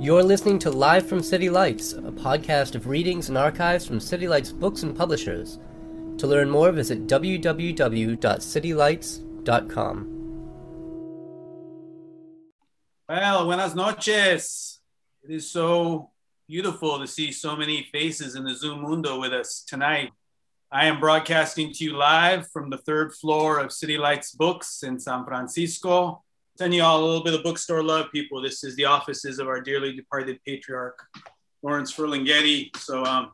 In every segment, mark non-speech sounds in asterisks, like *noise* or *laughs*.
You're listening to Live from City Lights, a podcast of readings and archives from City Lights books and publishers. To learn more, visit www.citylights.com. Well, buenas noches. It is so beautiful to see so many faces in the Zoom Mundo with us tonight. I am broadcasting to you live from the third floor of City Lights Books in San Francisco. Sending you all a little bit of bookstore love, people. This is the offices of our dearly departed patriarch, Lawrence Ferlinghetti. So, um,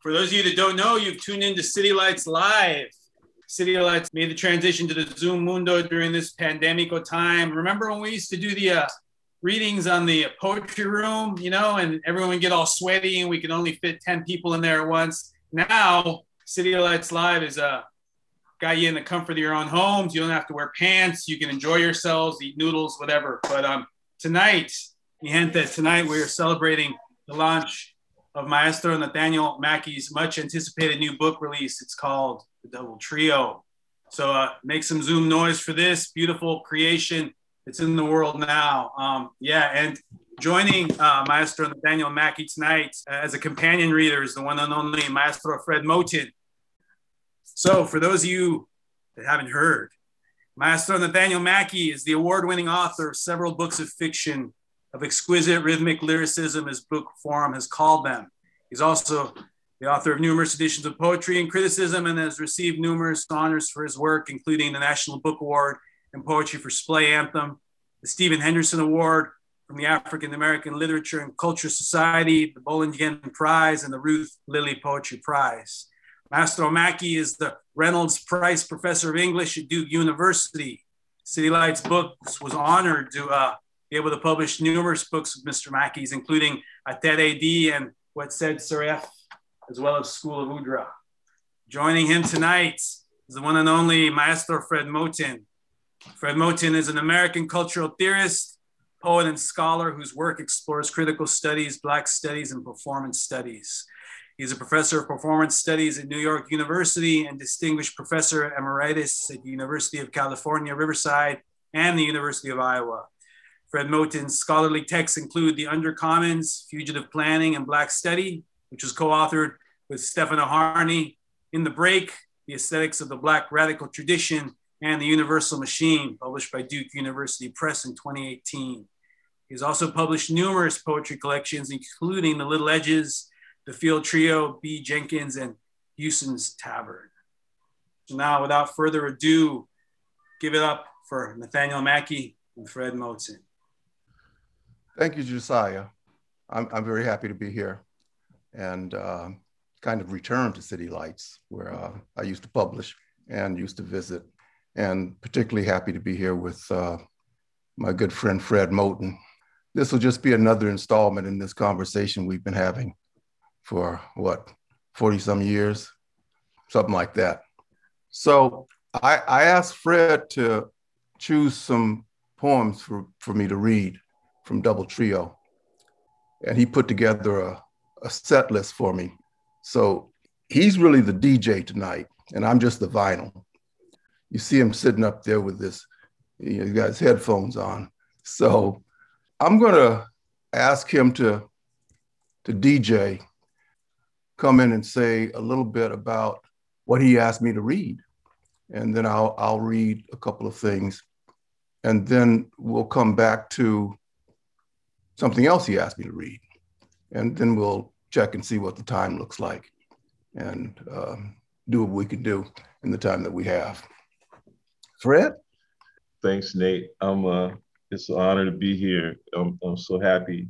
for those of you that don't know, you've tuned into City Lights Live. City Lights made the transition to the Zoom Mundo during this pandemico time. Remember when we used to do the uh, readings on the poetry room, you know, and everyone would get all sweaty and we could only fit 10 people in there at once? Now, City Lights Live is a uh, got you in the comfort of your own homes. You don't have to wear pants. You can enjoy yourselves, eat noodles, whatever. But um, tonight, mi tonight we are celebrating the launch of Maestro Nathaniel Mackey's much anticipated new book release. It's called The Double Trio. So uh, make some Zoom noise for this beautiful creation. It's in the world now. Um, yeah, and Joining uh, Maestro Nathaniel Mackey tonight as a companion reader is the one and only Maestro Fred Moten. So, for those of you that haven't heard, Maestro Nathaniel Mackey is the award winning author of several books of fiction of exquisite rhythmic lyricism, as book form has called them. He's also the author of numerous editions of poetry and criticism and has received numerous honors for his work, including the National Book Award and Poetry for Splay Anthem, the Stephen Henderson Award, from the African American Literature and Culture Society, the Bollingen Prize, and the Ruth Lilly Poetry Prize. Maestro Mackey is the Reynolds Price Professor of English at Duke University. City Lights Books was honored to uh, be able to publish numerous books of Mr. Mackey's, including Atet A.D. and Whatsaid Serif, as well as School of Udhra. Joining him tonight is the one and only Maestro Fred Moten. Fred Moten is an American cultural theorist, poet and scholar whose work explores critical studies, Black studies, and performance studies. He's a professor of performance studies at New York University and distinguished professor emeritus at the University of California, Riverside, and the University of Iowa. Fred Moten's scholarly texts include The Undercommons, Fugitive Planning, and Black Study, which was co-authored with Stefano Harney. In the Break, The Aesthetics of the Black Radical Tradition, and The Universal Machine, published by Duke University Press in 2018. He's also published numerous poetry collections, including The Little Edges, The Field Trio, B. Jenkins, and Hughson's Tavern. So now, without further ado, give it up for Nathaniel Mackey and Fred Moten. Thank you, Josiah. I'm, I'm very happy to be here and uh, kind of return to City Lights, where uh, I used to publish and used to visit and particularly happy to be here with uh, my good friend Fred Moten. This will just be another installment in this conversation we've been having for what, 40 some years, something like that. So I, I asked Fred to choose some poems for, for me to read from Double Trio. And he put together a, a set list for me. So he's really the DJ tonight, and I'm just the vinyl you see him sitting up there with this, you know, he got his headphones on. So I'm gonna ask him to to DJ come in and say a little bit about what he asked me to read. And then I'll I'll read a couple of things. And then we'll come back to something else he asked me to read. And then we'll check and see what the time looks like and um, do what we can do in the time that we have. Fred? Thanks, Nate. I'm uh, it's an honor to be here. I'm, I'm so happy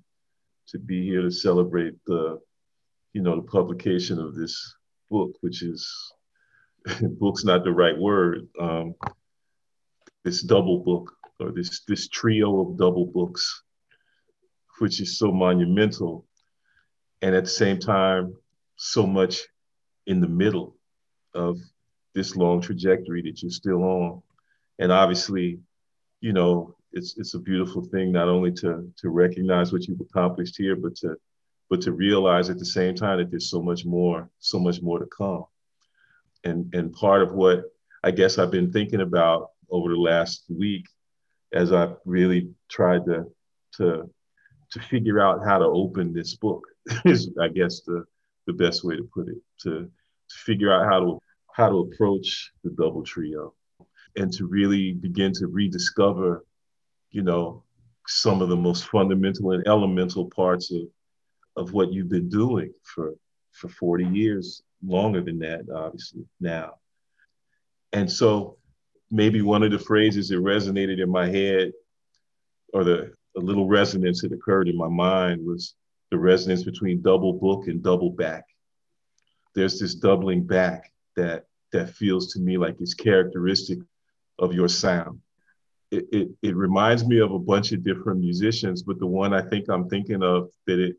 to be here to celebrate the, you know, the publication of this book, which is *laughs* book's not the right word. Um, this double book or this this trio of double books, which is so monumental, and at the same time, so much in the middle of this long trajectory that you're still on and obviously, you know, it's it's a beautiful thing not only to to recognize what you've accomplished here, but to but to realize at the same time that there's so much more, so much more to come. And and part of what I guess I've been thinking about over the last week as I've really tried to to to figure out how to open this book *laughs* is I guess the the best way to put it to to figure out how to how to approach the double trio and to really begin to rediscover you know some of the most fundamental and elemental parts of of what you've been doing for for 40 years longer than that obviously now and so maybe one of the phrases that resonated in my head or the a little resonance that occurred in my mind was the resonance between double book and double back. There's this doubling back that that feels to me like it's characteristic of your sound. It, it, it reminds me of a bunch of different musicians, but the one I think I'm thinking of that it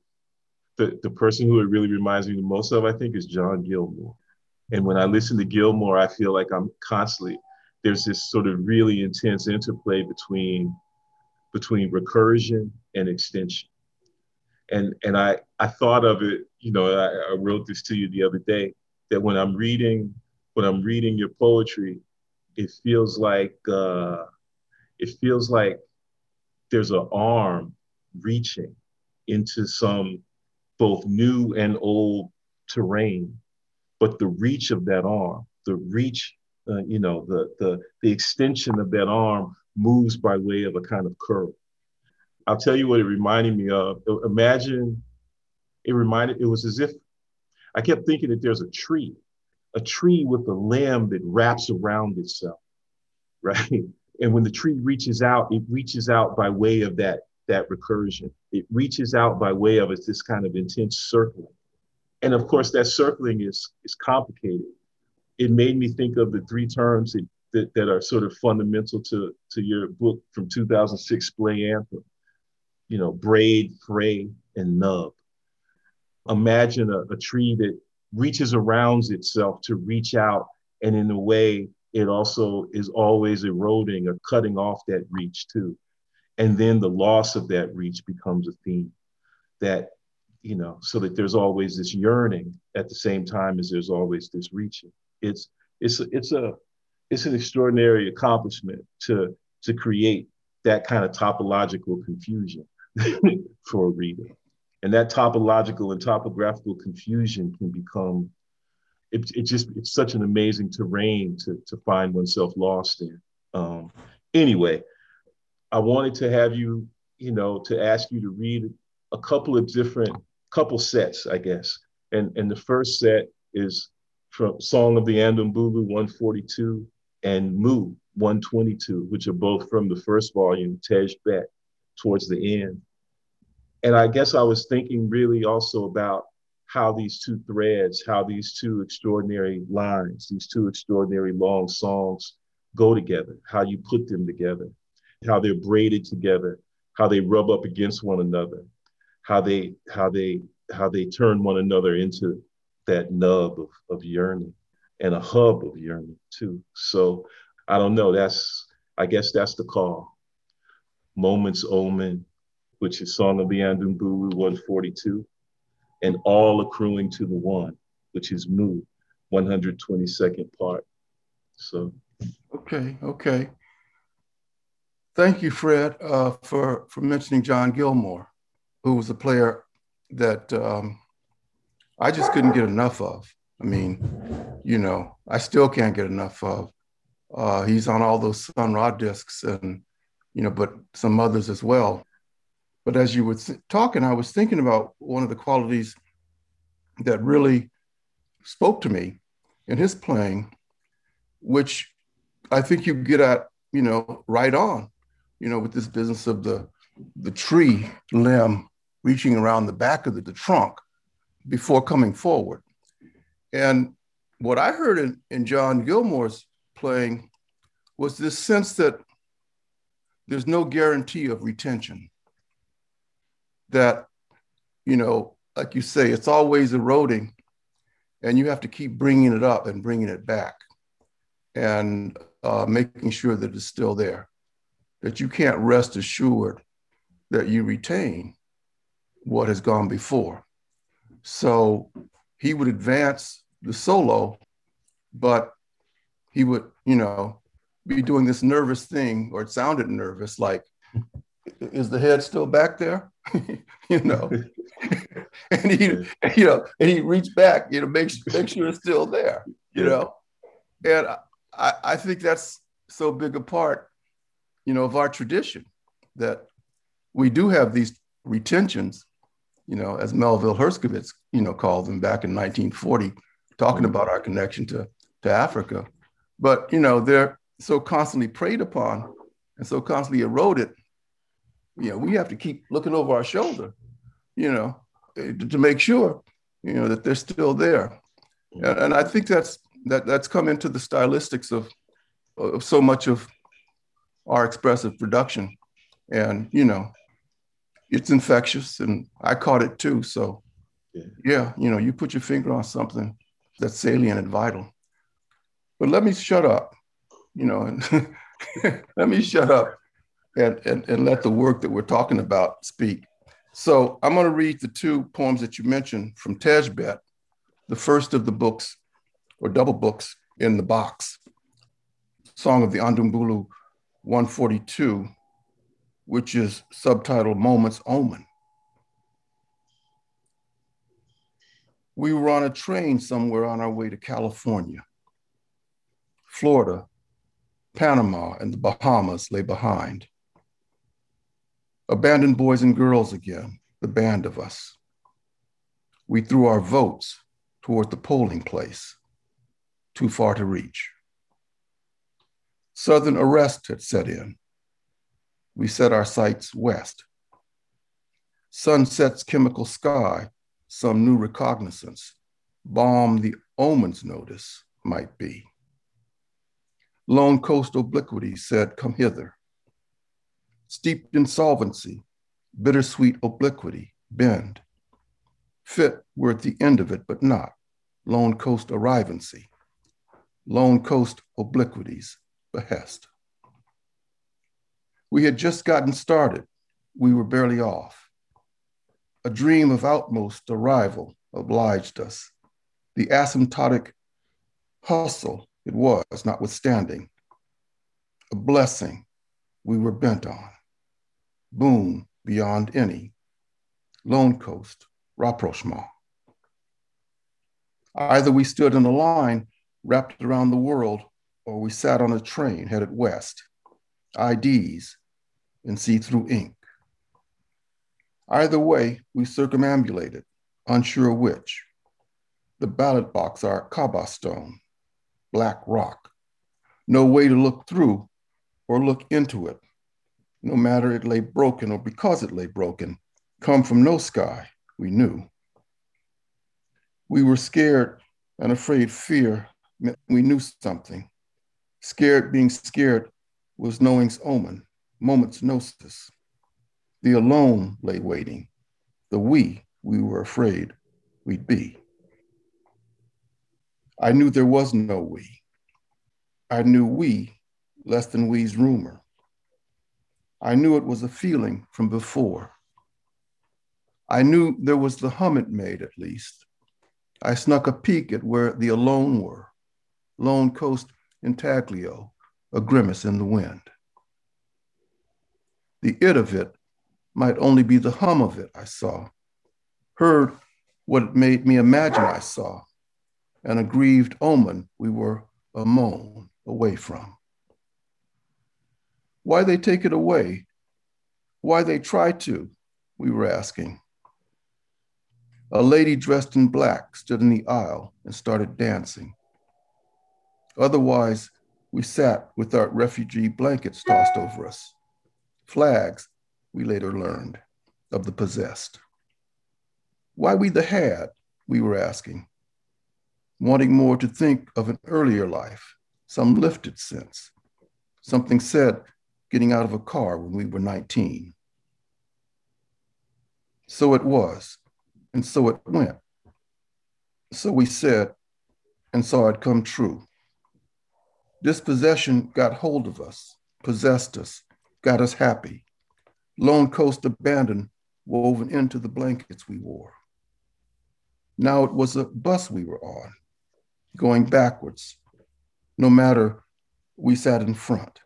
the, the person who it really reminds me the most of, I think, is John Gilmore. And when I listen to Gilmore, I feel like I'm constantly there's this sort of really intense interplay between between recursion and extension. And and I I thought of it, you know, I, I wrote this to you the other day that when I'm reading when I'm reading your poetry, it feels like uh, it feels like there's an arm reaching into some both new and old terrain, but the reach of that arm, the reach uh, you know, the, the, the extension of that arm moves by way of a kind of curl. I'll tell you what it reminded me of. Imagine it reminded, it was as if I kept thinking that there's a tree, a tree with a limb that wraps around itself, *laughs* right? And when the tree reaches out, it reaches out by way of that, that recursion. It reaches out by way of it's this kind of intense circling. And of course, that circling is, is complicated it made me think of the three terms that, that, that, are sort of fundamental to, to your book from 2006, Splay Anthem. You know, braid, fray, and nub. Imagine a, a tree that reaches around itself to reach out, and in a way, it also is always eroding or cutting off that reach too. And then the loss of that reach becomes a theme that, you know, so that there's always this yearning at the same time as there's always this reaching. It's it's it's a it's an extraordinary accomplishment to to create that kind of topological confusion *laughs* for a reader. And that topological and topographical confusion can become it, it just it's such an amazing terrain to, to find oneself lost in. Um, anyway i wanted to have you you know to ask you to read a couple of different couple sets i guess and and the first set is from Song of the Andoumboulou 142 and Mu 122, which are both from the first volume, Tej Bet, towards the end. And I guess I was thinking really also about how these two threads, how these two extraordinary lines, these two extraordinary long songs go together, how you put them together, how they're braided together, how they rub up against one another, how they how they how they turn one another into that nub of, of yearning and a hub of yearning too. So I don't know. That's I guess that's the call. Moments Omen, which is Song of the Andoumboulou 142, and all accruing to the one, which is Mu, 122nd part. So okay, okay. Thank you, Fred, uh, for for mentioning John Gilmore, who was a player that um, I just couldn't get enough of. I mean, you know, I still can't get enough of. Uh, he's on all those Sun Ra discs and, you know, but some others as well. But as you were talking, I was thinking about one of the qualities that really spoke to me in his playing, which I think you get at, you know, right on, you know, with this business of the the tree limb reaching around the back of the, the trunk before coming forward. And what I heard in, in John Gilmore's playing was this sense that there's no guarantee of retention. That, you know, like you say, it's always eroding and you have to keep bringing it up and bringing it back and uh, making sure that it's still there, that you can't rest assured that you retain what has gone before. So he would advance the solo, but he would, you know, be doing this nervous thing, or it sounded nervous, like, is the head still back there? *laughs* you know, *laughs* and he, you know, and he reached back, you know, make make sure it's still there, you know, and I, I think that's so big a part, you know, of our tradition that we do have these retentions, you know, as Melville Herskovits, you know, called them back in 1940, talking about our connection to, to Africa. But, you know, they're so constantly preyed upon and so constantly eroded. You know, we have to keep looking over our shoulder, you know, to, to make sure, you know, that they're still there. And, and I think that's that that's come into the stylistics of, of so much of our expressive production. And, you know, it's infectious and I caught it too. So yeah. yeah, you know, you put your finger on something that's salient and vital. But let me shut up, you know, and *laughs* let me shut up and, and, and let the work that we're talking about speak. So I'm going to read the two poems that you mentioned from Tej Bet, the first of the books or double books in the box. Song of the Andoumboulou 142, which is subtitled Moments Omen. We were on a train somewhere on our way to California. Florida, Panama, and the Bahamas lay behind. Abandoned boys and girls again, the band of us. We threw our votes toward the polling place, too far to reach. Southern arrest had set in we set our sights west. Sunset's chemical sky, some new recognizance, balm the omens notice might be. Lone coast obliquity said, Come hither. Steeped in solvency, bittersweet obliquity, bend. Fit we're at the end of it, but not. Lone coast arrivancy. Lone coast obliquity's behest. We had just gotten started. We were barely off. A dream of outmost arrival obliged us. The asymptotic hustle it was, notwithstanding. A blessing we were bent on. Boom beyond any. Lone Coast, rapprochement. Either we stood in a line wrapped around the world, or we sat on a train headed west. IDs and see through ink. Either way, we circumambulated, unsure which. The ballot box, our Kaaba stone, black rock. No way to look through or look into it, no matter it lay broken or because it lay broken, come from no sky, we knew. We were scared and afraid fear meant we knew something. Scared being scared was knowing's omen moment's gnosis. The alone lay waiting, the we we were afraid we'd be. I knew there was no we. I knew we less than we's rumor. I knew it was a feeling from before. I knew there was the hum it made at least. I snuck a peek at where the alone were, lone coast intaglio, a grimace in the wind. The it of it might only be the hum of it I saw, heard what it made me imagine I saw, an aggrieved omen we were a moan away from. Why they take it away? Why they try to? We were asking. A lady dressed in black stood in the aisle and started dancing. Otherwise, we sat with our refugee blankets tossed over us flags, we later learned, of the possessed. Why we the had, we were asking, wanting more to think of an earlier life, some lifted sense, something said getting out of a car when we were 19. So it was, and so it went. So we said, and saw it come true. Dispossession got hold of us, possessed us, got us happy. Lone Coast abandoned, woven into the blankets we wore. Now it was a bus we were on, going backwards. No matter we sat in front.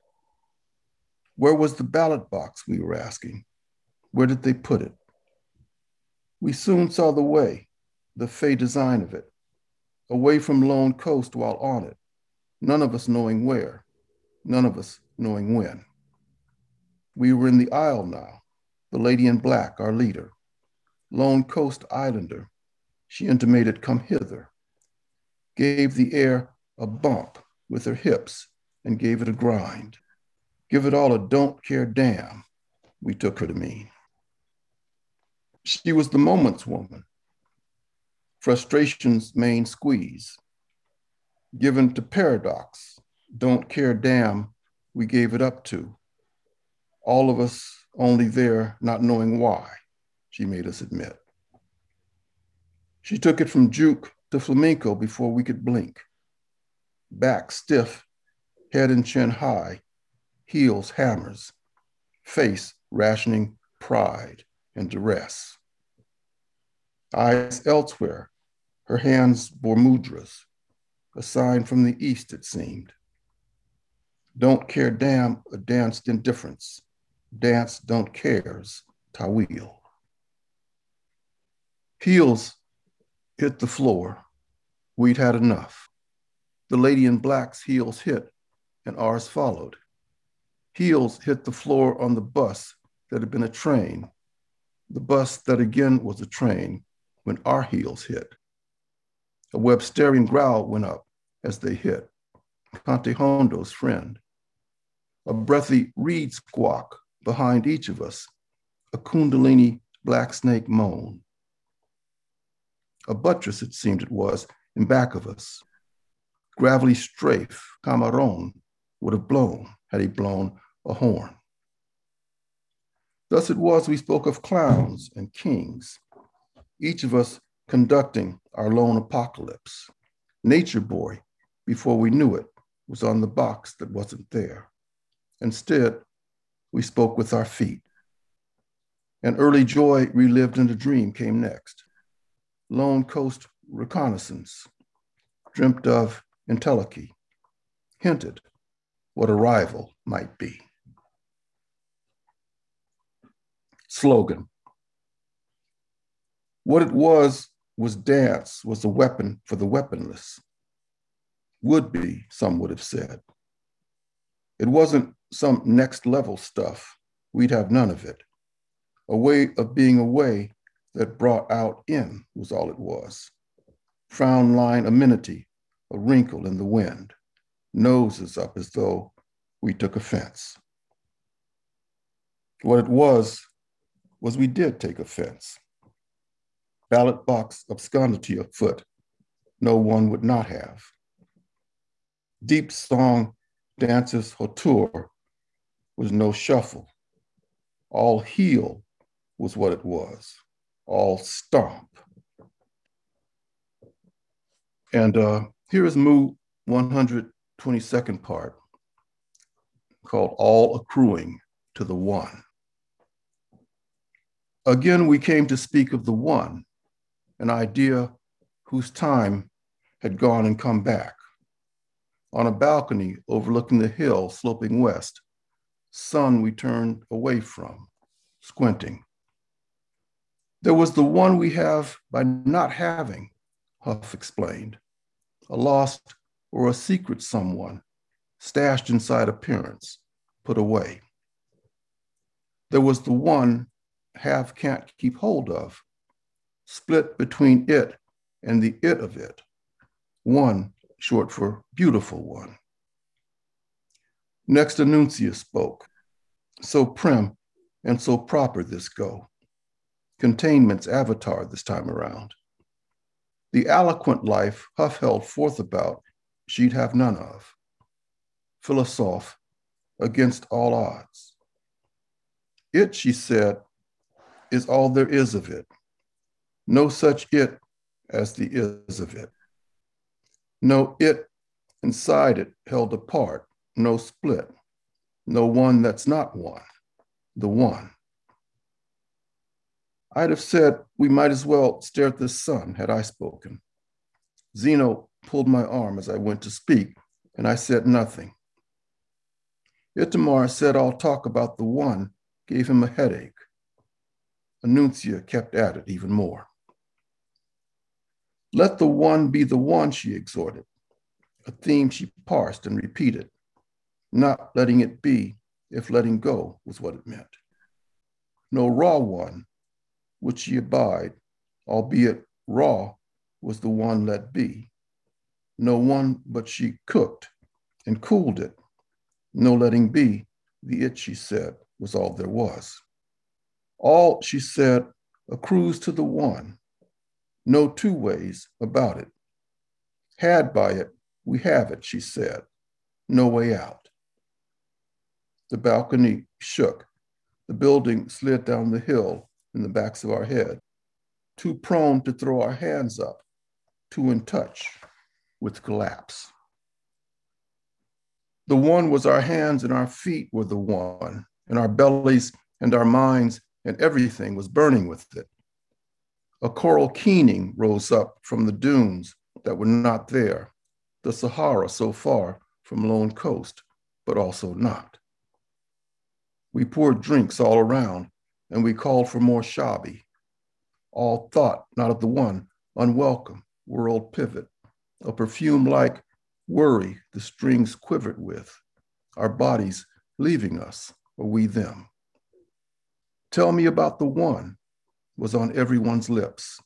Where was the ballot box, we were asking? Where did they put it? We soon saw the way, the fey design of it, away from Lone Coast while on it, none of us knowing where, none of us knowing when. We were in the aisle now, the lady in black, our leader, Lone Coast Islander. She intimated, Come hither, gave the air a bump with her hips and gave it a grind. Give it all a don't care damn, we took her to mean. She was the moment's woman, frustration's main squeeze. Given to paradox, don't care damn, we gave it up to. All of us only there not knowing why, she made us admit. She took it from juke to flamenco before we could blink. Back stiff, head and chin high, heels hammers, face rationing pride and duress. Eyes elsewhere, her hands bore mudras, a sign from the east, it seemed. Don't care damn a danced indifference. Dance don't cares, tawil. Heels hit the floor. We'd had enough. The lady in black's heels hit, and ours followed. Heels hit the floor on the bus that had been a train, the bus that again was a train when our heels hit. A Websterian growl went up as they hit, Cante Jondo's friend. A breathy reed squawk behind each of us, a Kundalini black snake moan. A buttress, it seemed it was, in back of us. Gravelly strafe, Camarón, would have blown had he blown a horn. Thus it was we spoke of clowns and kings, each of us conducting our lone apocalypse. Nature Boy, before we knew it, was on the box that wasn't there. Instead, we spoke with our feet. An early joy relived in a dream came next. Lone Coast reconnaissance, dreamt of Entelechy, hinted what a rival might be. slogan. What it was was dance was a weapon for the weaponless. Would be, some would have said. It wasn't some next level stuff. We'd have none of it. A way of being away that brought out in was all it was. Frown line amenity, a wrinkle in the wind, noses up as though we took offense. What it was was we did take offense. Ballot box obscurity afoot, no one would not have. Deep song dances hauteur was no shuffle. All heel was what it was, all stomp. And uh, here is Mu 122nd part called All Accruing to the One. Again, we came to speak of the one, an idea whose time had gone and come back. On a balcony overlooking the hill sloping west, sun we turned away from, squinting. There was the one we have by not having, Huff explained, a lost or a secret someone, stashed inside appearance, put away. There was the one have can't keep hold of, split between it and the it of it. One, short for beautiful one. Next, Annuncia spoke. So prim and so proper this go. Containment's avatar this time around. The eloquent life Huff held forth about, she'd have none of. Philosophe, against all odds. It, she said, is all there is of it. No such it as the is of it. No it inside it held apart, no split, no one that's not one, the one. I'd have said we might as well stare at the sun had I spoken. Zeno pulled my arm as I went to speak, and I said nothing. Itamar said all talk about the one gave him a headache. Anuncia kept at it even more. Let the one be the one, she exhorted, a theme she parsed and repeated, not letting it be if letting go was what it meant. No raw one would she abide, albeit raw was the one let be. No one but she cooked and cooled it. No letting be, the it, she said, was all there was. All, she said, accrues to the one. No two ways about it. Had by it, we have it, she said. No way out. The balcony shook. The building slid down the hill in the backs of our head, too prone to throw our hands up, too in touch with collapse. The one was our hands and our feet were the one, and our bellies and our minds and everything was burning with it. A coral keening rose up from the dunes that were not there, the Sahara so far from lone coast, but also not. We poured drinks all around, and we called for more shabi. All thought not of the one unwelcome world pivot, a perfume like worry the strings quivered with, our bodies leaving us, or we them. Tell me about the one was on everyone's lips,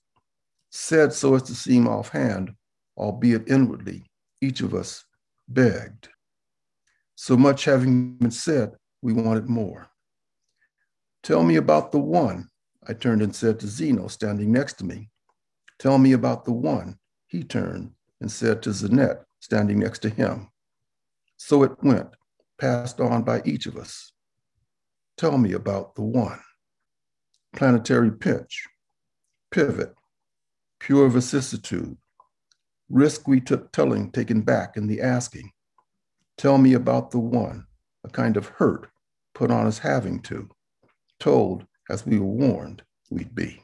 said so as to seem offhand, albeit inwardly, each of us begged. So much having been said, we wanted more. Tell me about the one, I turned and said to Zeno standing next to me. Tell me about the one, he turned and said to Zanette standing next to him. So it went, passed on by each of us. Tell me about the one. Planetary pitch, pivot, pure vicissitude, risk we took telling taken back in the asking. Tell me about the one, a kind of hurt put on us having to, told as we were warned we'd be.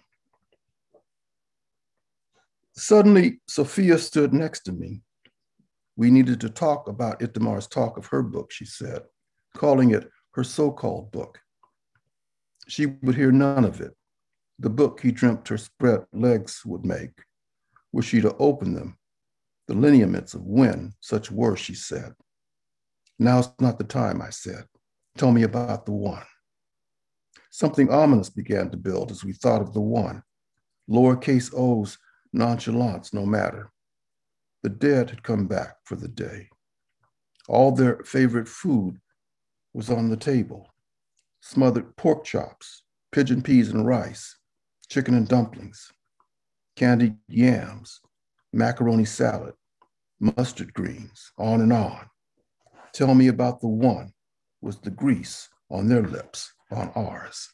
Suddenly, Sophia stood next to me. We needed to talk about Itamar's talk of her book, she said, calling it her so called book. She would hear none of it. The book he dreamt her spread legs would make. Were she to open them, the lineaments of when such were, she said. Now's not the time, I said. Tell me about the one. Something ominous began to build as we thought of the one. Lowercase O's nonchalance, no matter. The dead had come back for the day. All their favorite food was on the table smothered pork chops, pigeon peas and rice, chicken and dumplings, candied yams, macaroni salad, mustard greens, on and on. Tell me about the one was the grease on their lips, on ours.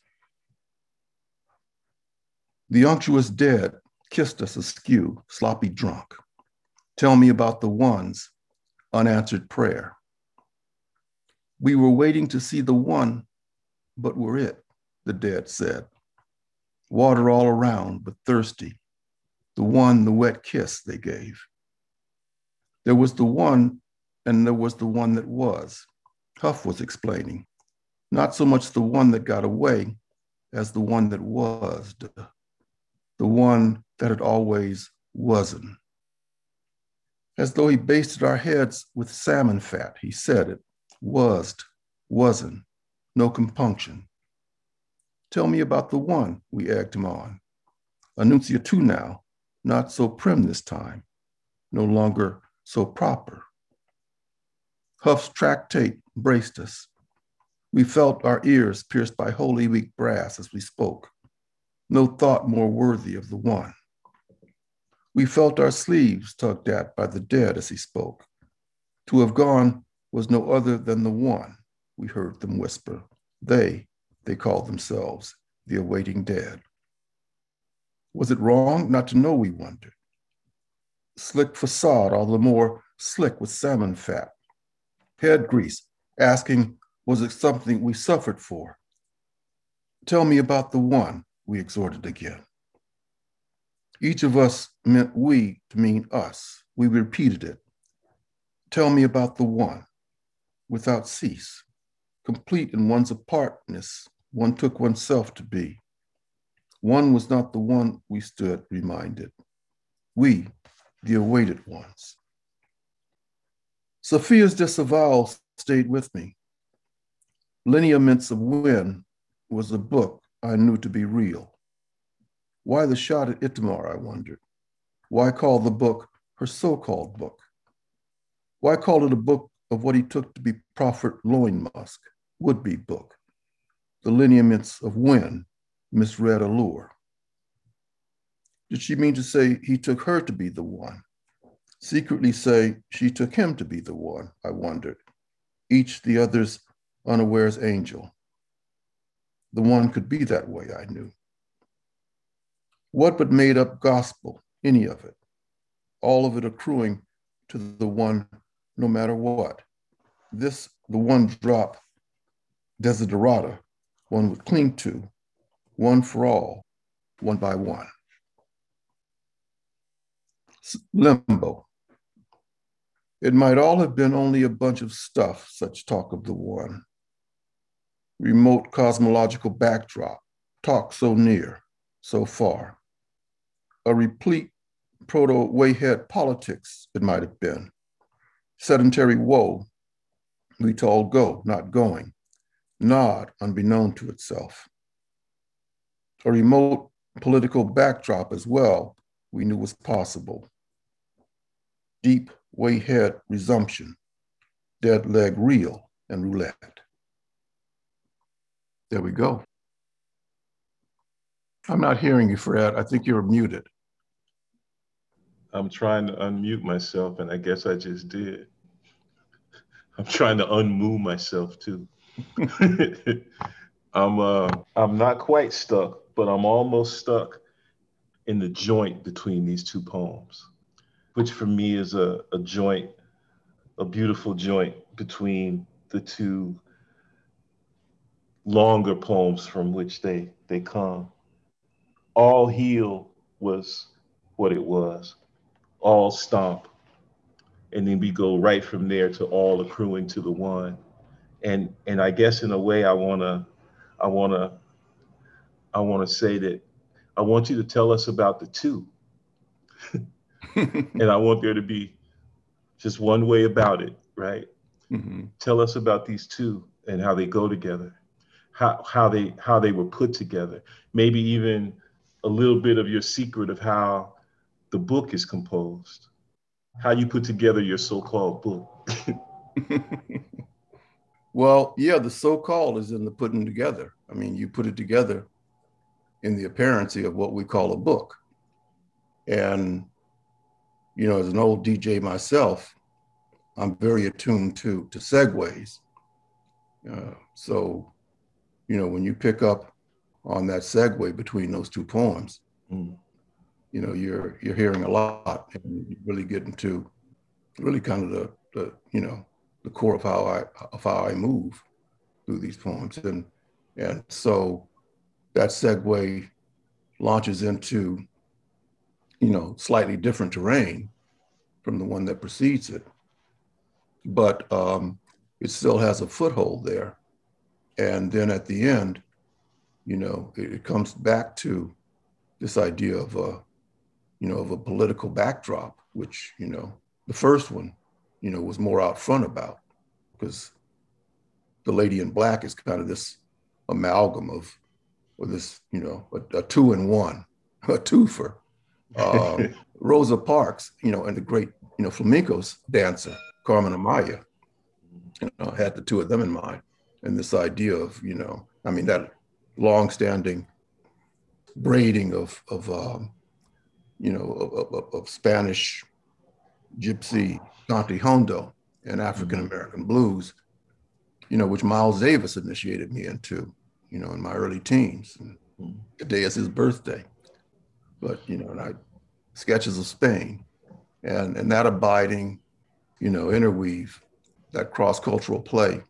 The unctuous dead kissed us askew, sloppy drunk. Tell me about the one's unanswered prayer. We were waiting to see the one, but were it, the dead said. Water all around, but thirsty. The one, the wet kiss they gave. There was the one, and there was the one that was. Huff was explaining. Not so much the one that got away as the one that was, the one that it always wasn't. As though he basted our heads with salmon fat, he said it was, wasn't, no compunction. Tell me about the one, we egged him on. Annuncia too now, not so prim this time, no longer so proper. Huff's tractate braced us. We felt our ears pierced by Holy Week brass as we spoke. No thought more worthy of the one. We felt our sleeves tugged at by the dead as he spoke. To have gone was no other than the one, we heard them whisper. They, they called themselves, the awaiting dead. Was it wrong not to know, we wondered? Slick facade, all the more slick with salmon fat. Head grease, asking, was it something we suffered for? Tell me about the one, we exhorted again. Each of us meant we to mean us. We repeated it. Tell me about the one without cease. Complete in one's apartness, one took oneself to be. One was not the one we stood reminded. We, the awaited ones. Sophia's disavowal stayed with me. Lineaments of When was a book I knew to be real. Why the shot at Itamar, I wondered. Why call the book her so called book? Why call it a book of what he took to be Prophet Loinmusk, would be book? The lineaments of when misread allure. Did she mean to say he took her to be the one? Secretly say she took him to be the one, I wondered, each the other's unawares angel. The one could be that way, I knew. What but made up gospel, any of it, all of it accruing to the one no matter what. This, the one drop desiderata one would cling to, one for all, one by one. Limbo. It might all have been only a bunch of stuff, such talk of the one. Remote cosmological backdrop, talk so near, so far. A replete proto wayhead politics, it might have been. Sedentary woe, we told go, not going. Nod, unbeknown to itself. A remote political backdrop as well, we knew was possible. Deep way wayhead resumption, dead leg reel and roulette. There we go. I'm not hearing you, Fred. I think you're muted. I'm trying to unmute myself, and I guess I just did. *laughs* I'm trying to unmove myself too. *laughs* I'm uh I'm not quite stuck, but I'm almost stuck in the joint between these two poems, which for me is a, a joint, a beautiful joint between the two longer poems from which they they come. All heal was what it was all stomp. And then we go right from there to all accruing to the one. And and I guess in a way I wanna I wanna I wanna say that I want you to tell us about the two. *laughs* and I want there to be just one way about it, right? Mm-hmm. Tell us about these two and how they go together, how how they how they were put together. Maybe even a little bit of your secret of how the book is composed, how you put together your so-called book. *laughs* well, yeah, the so-called is in the putting together. I mean, you put it together in the apparency of what we call a book. And, you know, as an old DJ myself, I'm very attuned to, to segues. Uh, so, you know, when you pick up on that segue between those two poems, mm you know you're you're hearing a lot and you really getting to really kind of the, the you know the core of how I of how I move through these poems. And and so that segue launches into you know slightly different terrain from the one that precedes it. But um, it still has a foothold there. And then at the end you know it, it comes back to this idea of a you know, of a political backdrop, which, you know, the first one, you know, was more out front about because the lady in black is kind of this amalgam of, or this, you know, a, a two in one, *laughs* a twofer. Um, *laughs* Rosa Parks, you know, and the great, you know, flamencos dancer, Carmen Amaya, you know, had the two of them in mind. And this idea of, you know, I mean, that long-standing braiding of, of um, you know, of, of, of Spanish, Gypsy, Cante Jondo, and African American blues, you know, which Miles Davis initiated me into, you know, in my early teens. And the day is his birthday. But, you know, and I, sketches of Spain and, and that abiding, you know, interweave, that cross-cultural play,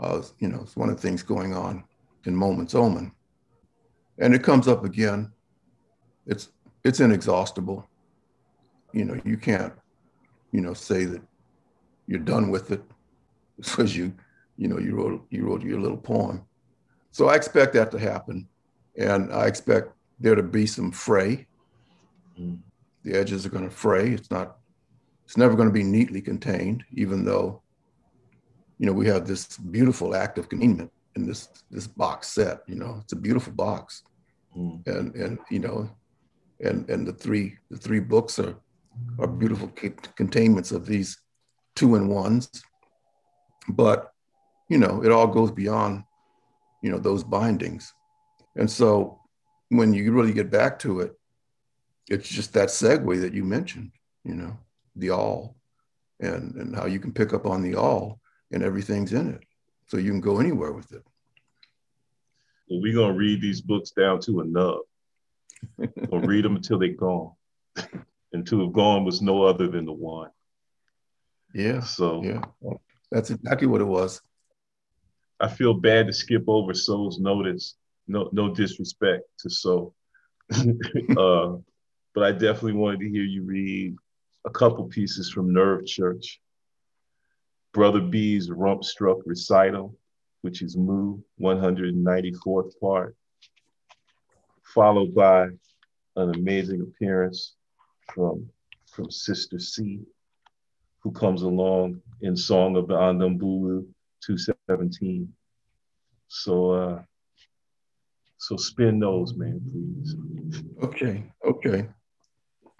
uh, you know, it's one of the things going on in Moments Omen. And it comes up again. It's it's inexhaustible. You know, you can't, you know, say that you're done with it *laughs* because you you know, you wrote you wrote your little poem. So I expect that to happen, and I expect there to be some fray. Mm. The edges are going to fray. It's not. It's never going to be neatly contained, even though, you know, we have this beautiful act of containment in this this box set. You know, it's a beautiful box, mm. and and you know, and and the three the three books are are beautiful containments of these two in ones. But you know, it all goes beyond you know those bindings, and so when you really get back to it, it's just that segue that you mentioned. You know, the all, and and how you can pick up on the all, and everything's in it, so you can go anywhere with it. Well, we're gonna read these books down to a nub. we'll read them until they're gone. And to have gone was no other than the one. Yeah. So yeah, that's exactly what it was. I feel bad to skip over So's Notice. No, no disrespect to Soul, *laughs* uh, but I definitely wanted to hear you read a couple pieces from Nerve Church. Brother B's Rump Struck Recital, which is Mu, 194th part, followed by an amazing appearance from from Sister C, who comes along in Song of the Andoumboulou 217. So uh so spin those, man, please. Okay, okay.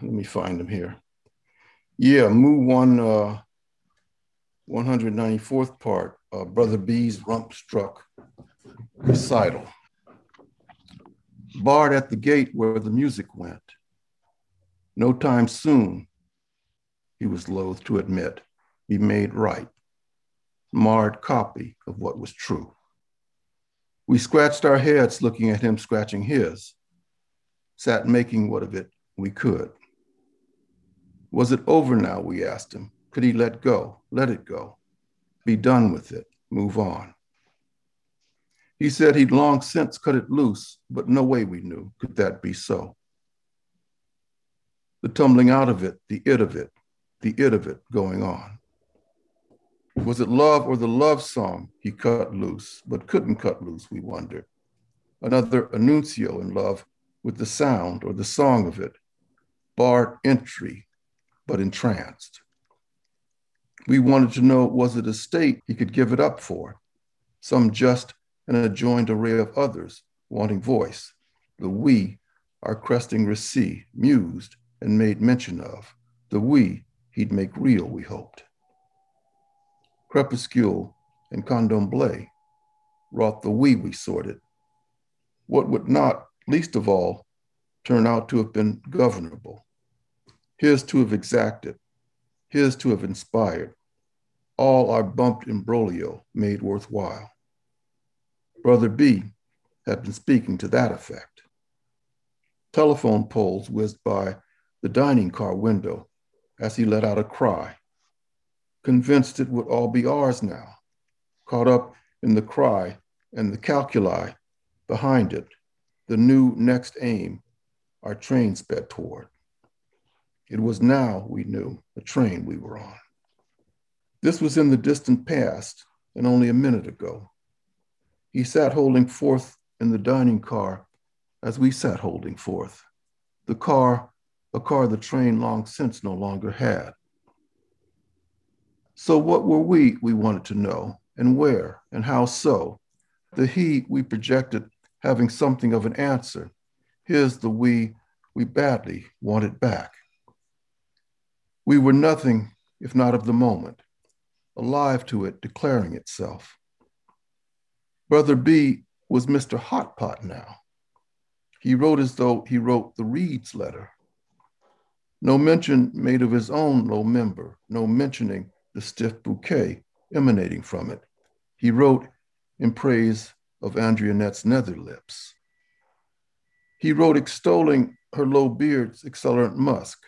Let me find them here. Yeah, Mu one uh 194th part, uh, Brother B's rump struck recital. Barred at the gate where the music went no time soon, he was loath to admit, be made right, marred copy of what was true. We scratched our heads looking at him scratching his, sat making what of it we could. Was it over now, we asked him. Could he let go, let it go, be done with it, move on? He said he'd long since cut it loose, but no way we knew could that be so the tumbling out of it, the it of it, the it of it going on. Was it love or the love song he cut loose, but couldn't cut loose, we wonder? Another annuncio in love with the sound or the song of it, barred entry, but entranced. We wanted to know was it a state he could give it up for, some just and adjoined array of others wanting voice, the we, our cresting receipt, mused, and made mention of, the we he'd make real, we hoped. Crepuscule and Candomblé wrought the we we sorted. What would not, least of all, turn out to have been governable, his to have exacted, his to have inspired, all our bumped imbroglio made worthwhile. Brother B had been speaking to that effect. Telephone poles whizzed by the dining car window as he let out a cry, convinced it would all be ours now, caught up in the cry and the calculi behind it, the new next aim our train sped toward. It was now, we knew, a train we were on. This was in the distant past and only a minute ago. He sat holding forth in the dining car as we sat holding forth. The car a car the train long since no longer had. So, what were we, we wanted to know, and where, and how so? The he we projected having something of an answer. Here's the we we badly wanted back. We were nothing if not of the moment, alive to it, declaring itself. Brother B was Mr. Hotpot now. He wrote as though he wrote the Reed's letter. No mention made of his own low member, no mentioning the stiff bouquet emanating from it. He wrote in praise of Andrianette's nether lips. He wrote extolling her low beard's accelerant musk,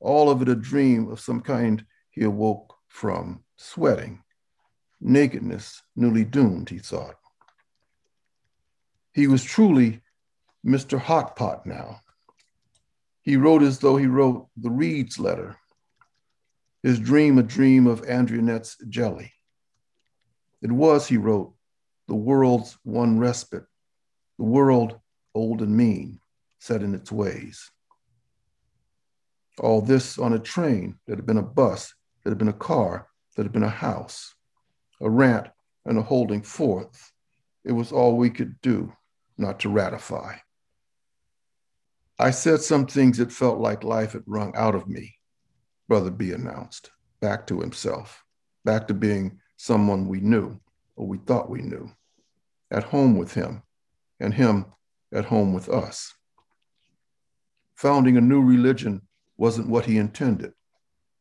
all of it a dream of some kind he awoke from, sweating, nakedness newly doomed, he thought. He was truly Mr. Hotpot now, he wrote as though he wrote the Reed's letter, his dream a dream of Andrianette's jelly. It was, he wrote, the world's one respite, the world, old and mean, set in its ways. All this on a train that had been a bus, that had been a car, that had been a house, a rant and a holding forth. It was all we could do not to ratify. I said some things that felt like life had wrung out of me, Brother B announced, back to himself, back to being someone we knew or we thought we knew, at home with him, and him at home with us. Founding a new religion wasn't what he intended.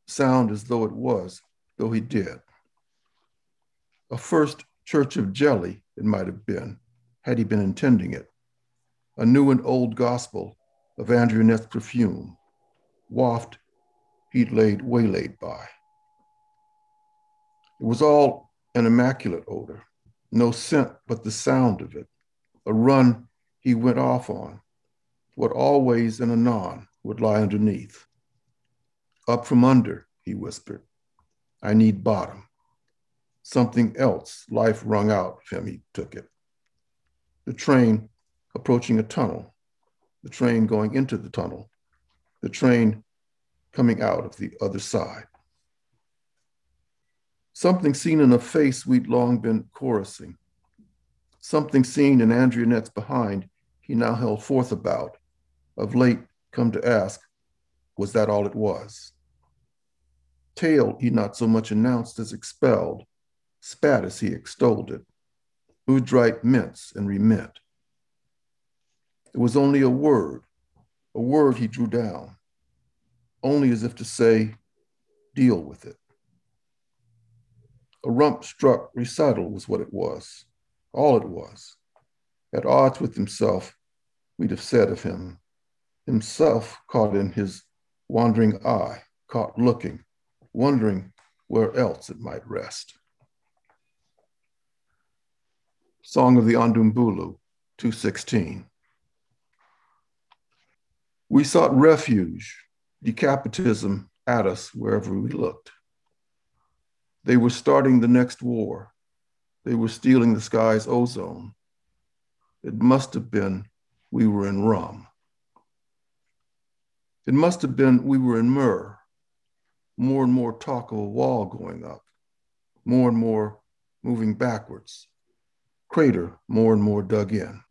Sound as though it was, though he did. A first church of jelly, it might have been, had he been intending it. A new and old gospel of Andrew perfume, waft he'd laid waylaid by. It was all an immaculate odor, no scent but the sound of it, a run he went off on, what always and anon would lie underneath. Up from under, he whispered, I need bottom. Something else, life wrung out of him, he took it. The train approaching a tunnel, the train going into the tunnel, the train coming out of the other side. Something seen in a face we'd long been chorusing. Something seen in Andrew behind he now held forth about, of late come to ask, was that all it was? Tale he not so much announced as expelled, spat as he extolled it, Udhrite mince and remit. It was only a word, a word he drew down, only as if to say, deal with it. A rump struck recital was what it was, all it was. At odds with himself, we'd have said of him, himself caught in his wandering eye, caught looking, wondering where else it might rest. Song of the Andoumboulou, 216. We sought refuge, decapitism at us wherever we looked. They were starting the next war. They were stealing the sky's ozone. It must have been we were in rum. It must have been we were in myrrh. More and more talk of a wall going up, more and more moving backwards. Crater more and more dug in.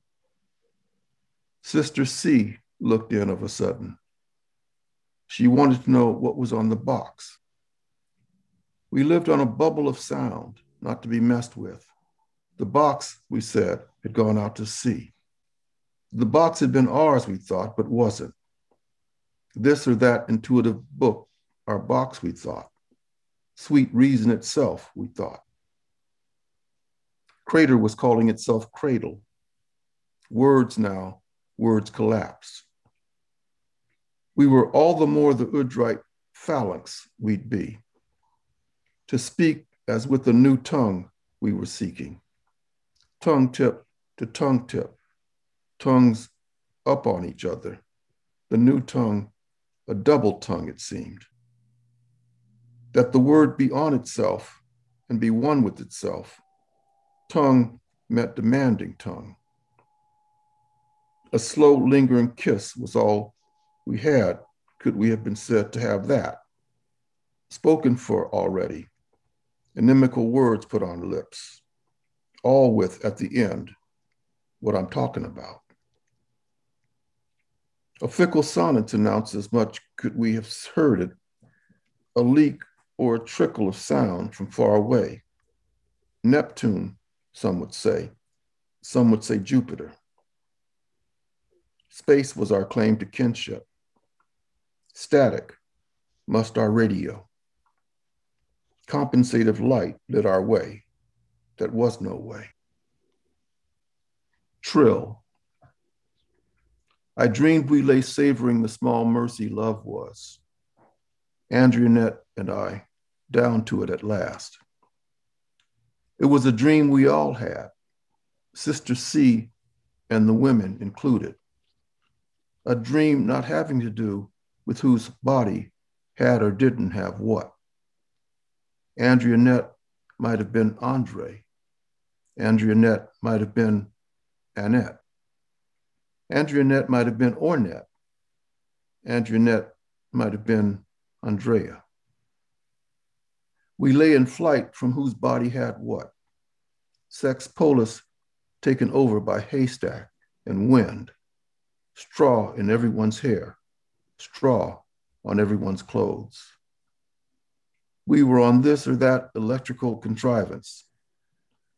Sister C looked in of a sudden. She wanted to know what was on the box. We lived on a bubble of sound, not to be messed with. The box, we said, had gone out to sea. The box had been ours, we thought, but wasn't. This or that intuitive book, our box, we thought. Sweet reason itself, we thought. Crater was calling itself cradle. Words now, words collapse we were all the more the Udhrite phalanx we'd be. To speak as with a new tongue we were seeking. Tongue tip to tongue tip, tongues up on each other. The new tongue, a double tongue, it seemed. That the word be on itself and be one with itself. Tongue meant demanding tongue. A slow, lingering kiss was all we had, could we have been said to have that? Spoken for already, inimical words put on lips, all with at the end what I'm talking about. A fickle sonnet announced as much could we have heard it, a leak or a trickle of sound from far away. Neptune, some would say, some would say Jupiter. Space was our claim to kinship static, must our radio. Compensative light lit our way. That was no way. Trill. I dreamed we lay savoring the small mercy love was. Andrianette and I down to it at last. It was a dream we all had, Sister C and the women included. A dream not having to do with whose body had or didn't have what. Andrianette might have been Andre, Andrianette might have been Annette. Andrianette might have been Ornette. Andrianette might have been Andrea. We lay in flight from whose body had what? Sex polis taken over by haystack and wind, straw in everyone's hair, straw on everyone's clothes. We were on this or that electrical contrivance.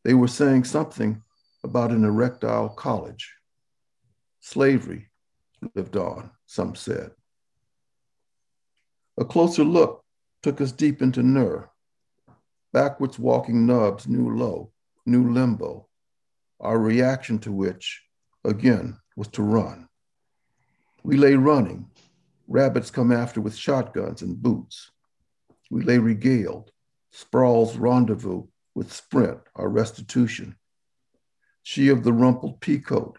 They were saying something about an erectile college. Slavery lived on, some said. A closer look took us deep into Nur. Backwards walking nubs knew low, knew limbo, our reaction to which, again, was to run. We lay running, rabbits come after with shotguns and boots. We lay regaled, sprawls rendezvous with sprint, our restitution. She of the rumpled peacoat,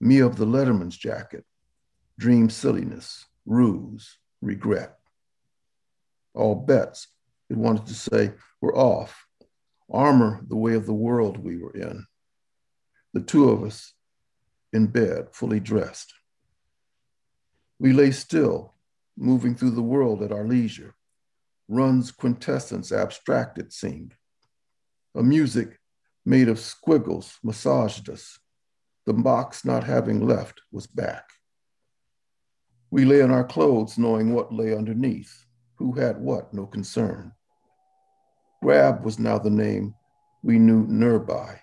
me of the letterman's jacket, dream silliness, ruse, regret. All bets, it wanted to say, were off. Armor the way of the world we were in. The two of us in bed, fully dressed. We lay still, moving through the world at our leisure. Run's quintessence abstract, it seemed. A music made of squiggles massaged us. The box not having left was back. We lay in our clothes knowing what lay underneath, who had what, no concern. Grab was now the name we knew Nur by.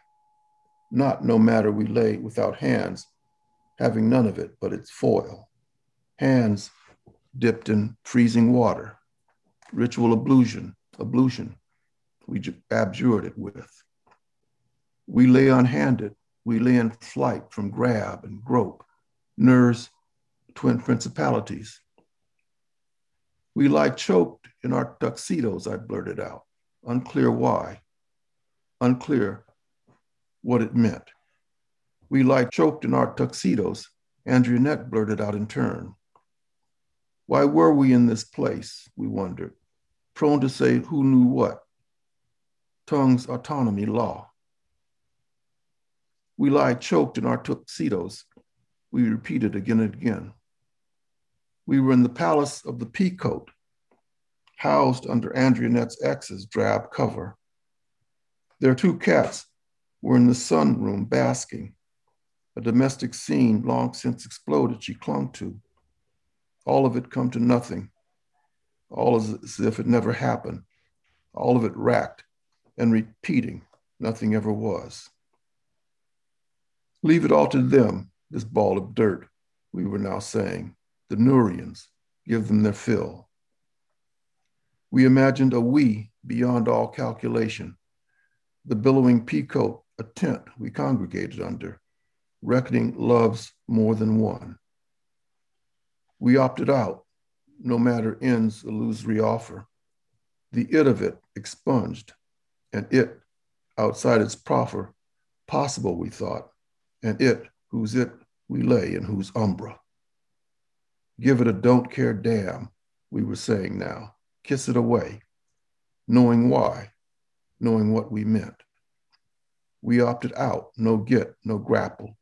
Not no matter we lay without hands, having none of it but its foil. Hands dipped in freezing water, ritual ablution, ablution, we abjured it with. We lay unhanded, we lay in flight from grab and grope, Nur's twin principalities. We lie choked in our tuxedos, I blurted out, unclear why, unclear what it meant. We lie choked in our tuxedos, Andrianette blurted out in turn. Why were we in this place, we wondered, prone to say who knew what? Tongue's autonomy law. We lie choked in our tuxedos, we repeated again and again. We were in the palace of the peacoat, housed under Andrianette's ex's drab cover. Their two cats were in the sunroom basking, a domestic scene long since exploded she clung to. All of it come to nothing, all as if it never happened, all of it racked and repeating, nothing ever was. Leave it all to them, this ball of dirt, we were now saying. The Nurians, give them their fill. We imagined a we beyond all calculation, the billowing peacoat, a tent we congregated under, reckoning loves more than one. We opted out, no matter end's illusory offer. The it of it expunged, and it, outside its proffer, possible, we thought, and it, whose it we lay in whose umbra. Give it a don't care damn, we were saying now. Kiss it away, knowing why, knowing what we meant. We opted out, no get, no grapple.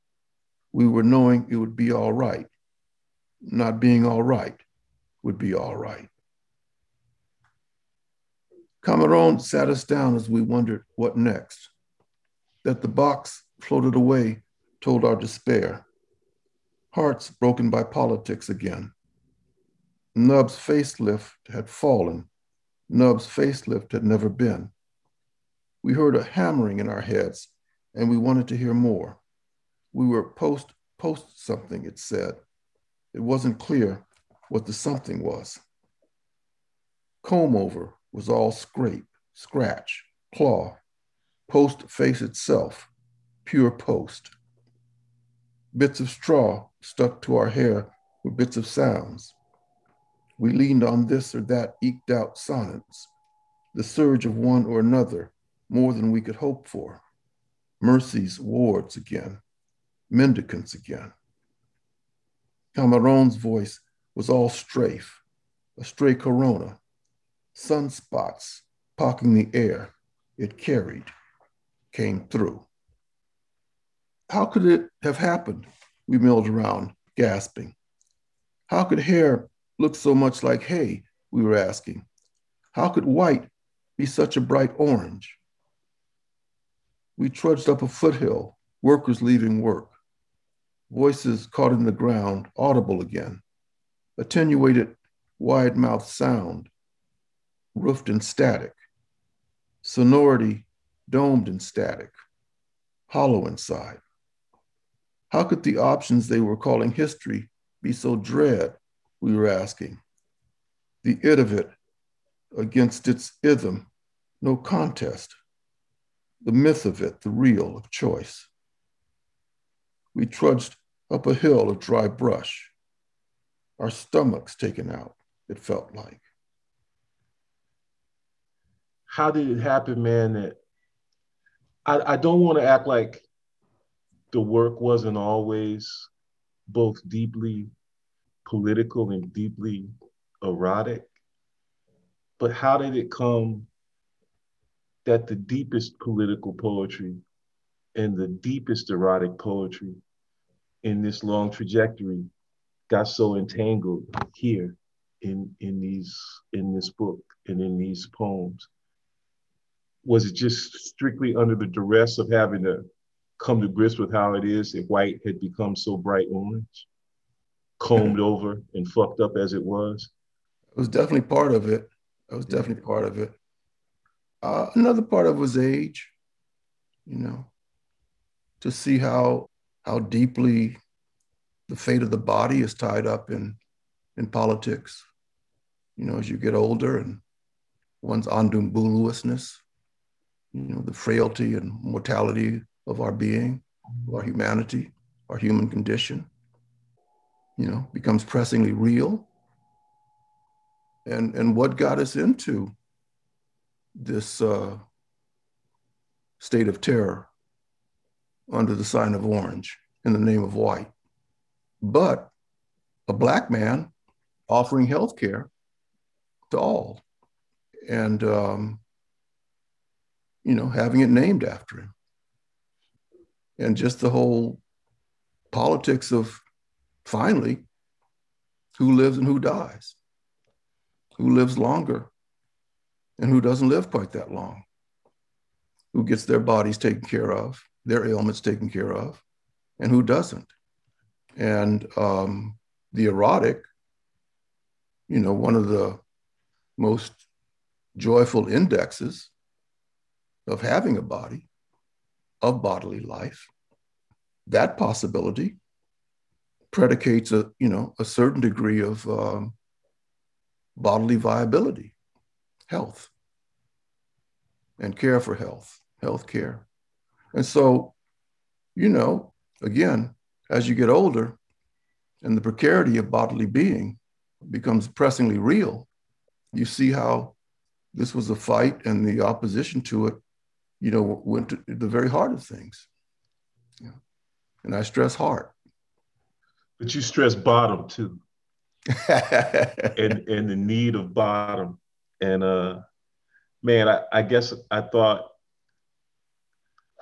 We were knowing it would be all right. Not being all right would be all right. Camarón sat us down as we wondered what next. That the box floated away told our despair. Hearts broken by politics again. Nub's facelift had fallen. Nub's facelift had never been. We heard a hammering in our heads and we wanted to hear more. We were post post something, it said. It wasn't clear what the something was. Comb over was all scrape, scratch, claw, post face itself, pure post. Bits of straw stuck to our hair were bits of sounds. We leaned on this or that eked out sonnets, the surge of one or another more than we could hope for. Mercy's wards again, mendicants again. Camarón's voice was all strafe, a stray corona, sunspots pocking the air it carried, came through. How could it have happened? We milled around, gasping. How could hair look so much like hay? We were asking. How could white be such a bright orange? We trudged up a foothill, workers leaving work. Voices caught in the ground, audible again. Attenuated, wide mouthed sound, roofed in static. Sonority domed in static, hollow inside. How could the options they were calling history be so dread? We were asking. The it of it against its ithm, no contest. The myth of it, the real of choice. We trudged up a hill of dry brush, our stomachs taken out, it felt like. How did it happen, man, that I, I don't want to act like the work wasn't always both deeply political and deeply erotic. But how did it come that the deepest political poetry and the deepest erotic poetry in this long trajectory got so entangled here in in these in this book and in these poems was it just strictly under the duress of having to come to grips with how it is if white had become so bright orange, combed over and fucked up as it was? It was definitely part of it. It was definitely part of it. Uh, another part of it was age, you know, to see how how deeply the fate of the body is tied up in in politics. You know, as you get older and one's ondumbuluousness, you know, the frailty and mortality of our being, of our humanity, our human condition, you know, becomes pressingly real. And, and what got us into this uh, state of terror under the sign of orange in the name of white. But a black man offering health care to all. And um, you know, having it named after him. And just the whole politics of finally who lives and who dies, who lives longer and who doesn't live quite that long, who gets their bodies taken care of, their ailments taken care of, and who doesn't. And um, the erotic, you know, one of the most joyful indexes of having a body, of bodily life, that possibility predicates a you know a certain degree of um, bodily viability, health, and care for health, health care, and so you know again as you get older, and the precarity of bodily being becomes pressingly real, you see how this was a fight and the opposition to it you know, went to the very heart of things. Yeah. And I stress heart. But you stress bottom too. *laughs* and and the need of bottom. And uh man, I, I guess I thought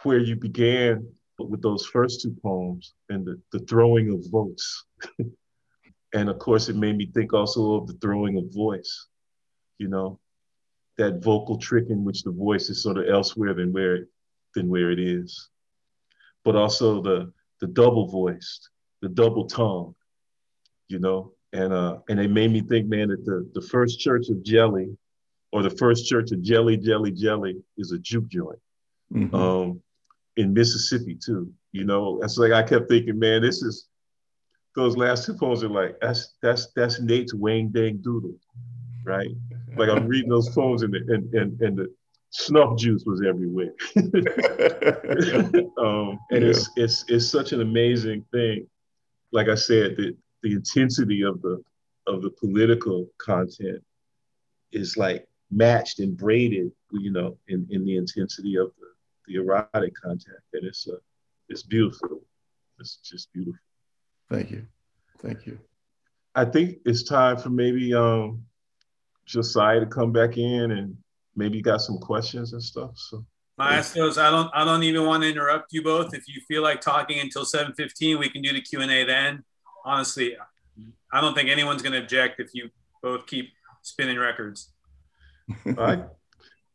where you began with those first two poems and the, the throwing of votes. *laughs* and of course it made me think also of the throwing of voice, you know, that vocal trick in which the voice is sort of elsewhere than where it, than where it is, but also the the double voiced, the double tongue, you know, and uh, and it made me think, man, that the the first church of jelly, or the first church of jelly, jelly, jelly, is a juke joint, mm-hmm. um, in Mississippi too. You know, it's like I kept thinking, man, this is those last two poems are like that's that's that's Nate's Wang Dang Doodle, right? like I'm reading those poems and the, and, and, and the snuff juice was everywhere. *laughs* um, and yeah. it's, it's, it's such an amazing thing. Like I said, the, the intensity of the, of the political content is like matched and braided, you know, in, in the intensity of the, the erotic content. And it's, uh, it's beautiful. It's just beautiful. Thank you. Thank you. I think it's time for maybe um, Josiah to come back in and maybe got some questions and stuff. So Maestros, I don't I don't even want to interrupt you both. If you feel like talking until 7:15, we can do the Q&A then. Honestly, I don't think anyone's going to object if you both keep spinning records. I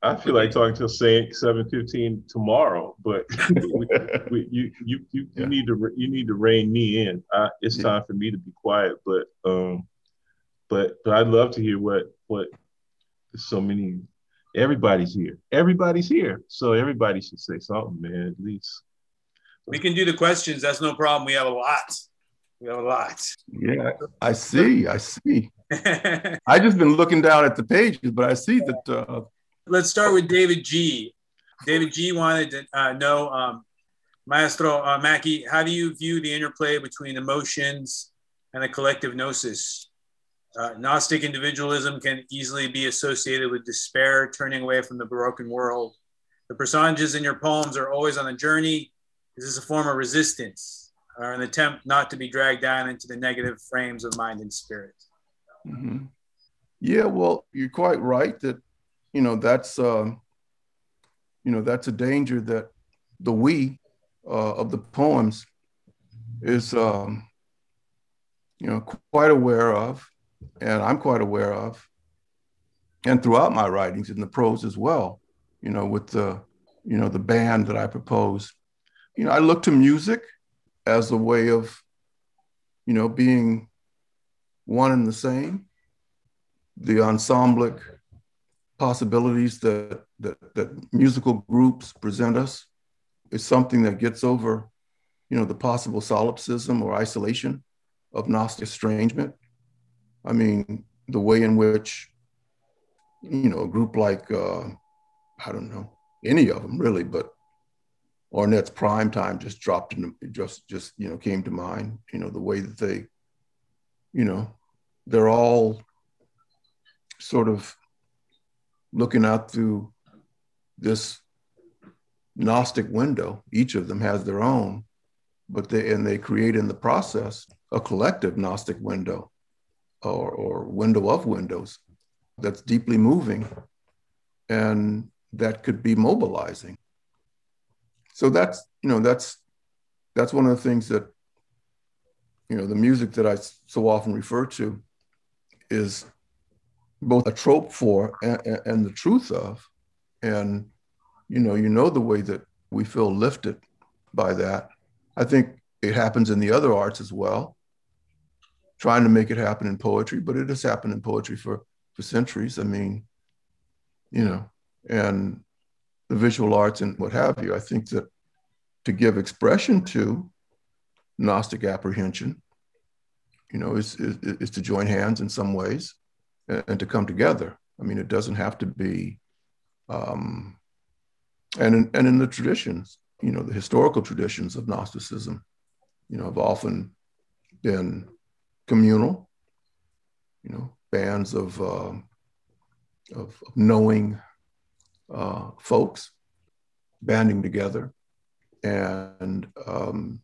I feel like talking till 7:15 tomorrow, but we, we, you you you, yeah. you need to you need to rein me in. I, it's yeah. time for me to be quiet, but um but but I'd love to hear what what so many everybody's here. Everybody's here. So everybody should say something, man, at least. We can do the questions. That's no problem. We have a lot. We have a lot. Yeah, I see. I see. *laughs* I just been looking down at the pages, but I see that. Uh... Let's start with David G. David G. wanted to uh, know, um, Maestro uh, Mackey, how do you view the interplay between emotions and a collective gnosis? Uh, Gnostic individualism can easily be associated with despair, turning away from the broken world. The personages in your poems are always on a journey. Is this a form of resistance or an attempt not to be dragged down into the negative frames of mind and spirit? Mm-hmm. Yeah, well, you're quite right that, you know, that's, uh, you know, that's a danger that the we uh, of the poems is, um, you know, quite aware of and I'm quite aware of, and throughout my writings in the prose as well, you know, with the, you know, the band that I propose, you know, I look to music as a way of, you know, being one and the same. The ensemblic possibilities that, that, that musical groups present us. Is something that gets over, you know, the possible solipsism or isolation of Gnostic estrangement. I mean, the way in which, you know, a group like, uh, I don't know, any of them really, but Ornette's prime time just dropped in, just, just, you know, came to mind, you know, the way that they, you know, they're all sort of looking out through this Gnostic window. Each of them has their own, but they, and they create in the process a collective Gnostic window or, or window of windows that's deeply moving and that could be mobilizing. So that's, you know, that's that's one of the things that, you know, the music that I so often refer to is both a trope for and, and the truth of. And, you know, you know the way that we feel lifted by that. I think it happens in the other arts as well trying to make it happen in poetry, but it has happened in poetry for, for centuries. I mean, you know, and the visual arts and what have you. I think that to give expression to Gnostic apprehension, you know, is, is, is to join hands in some ways and, to come together. I mean, it doesn't have to be, um, and in, and in the traditions, you know, the historical traditions of Gnosticism, you know, have often been communal, you know, bands of, uh, of, of knowing uh, folks banding together and, um,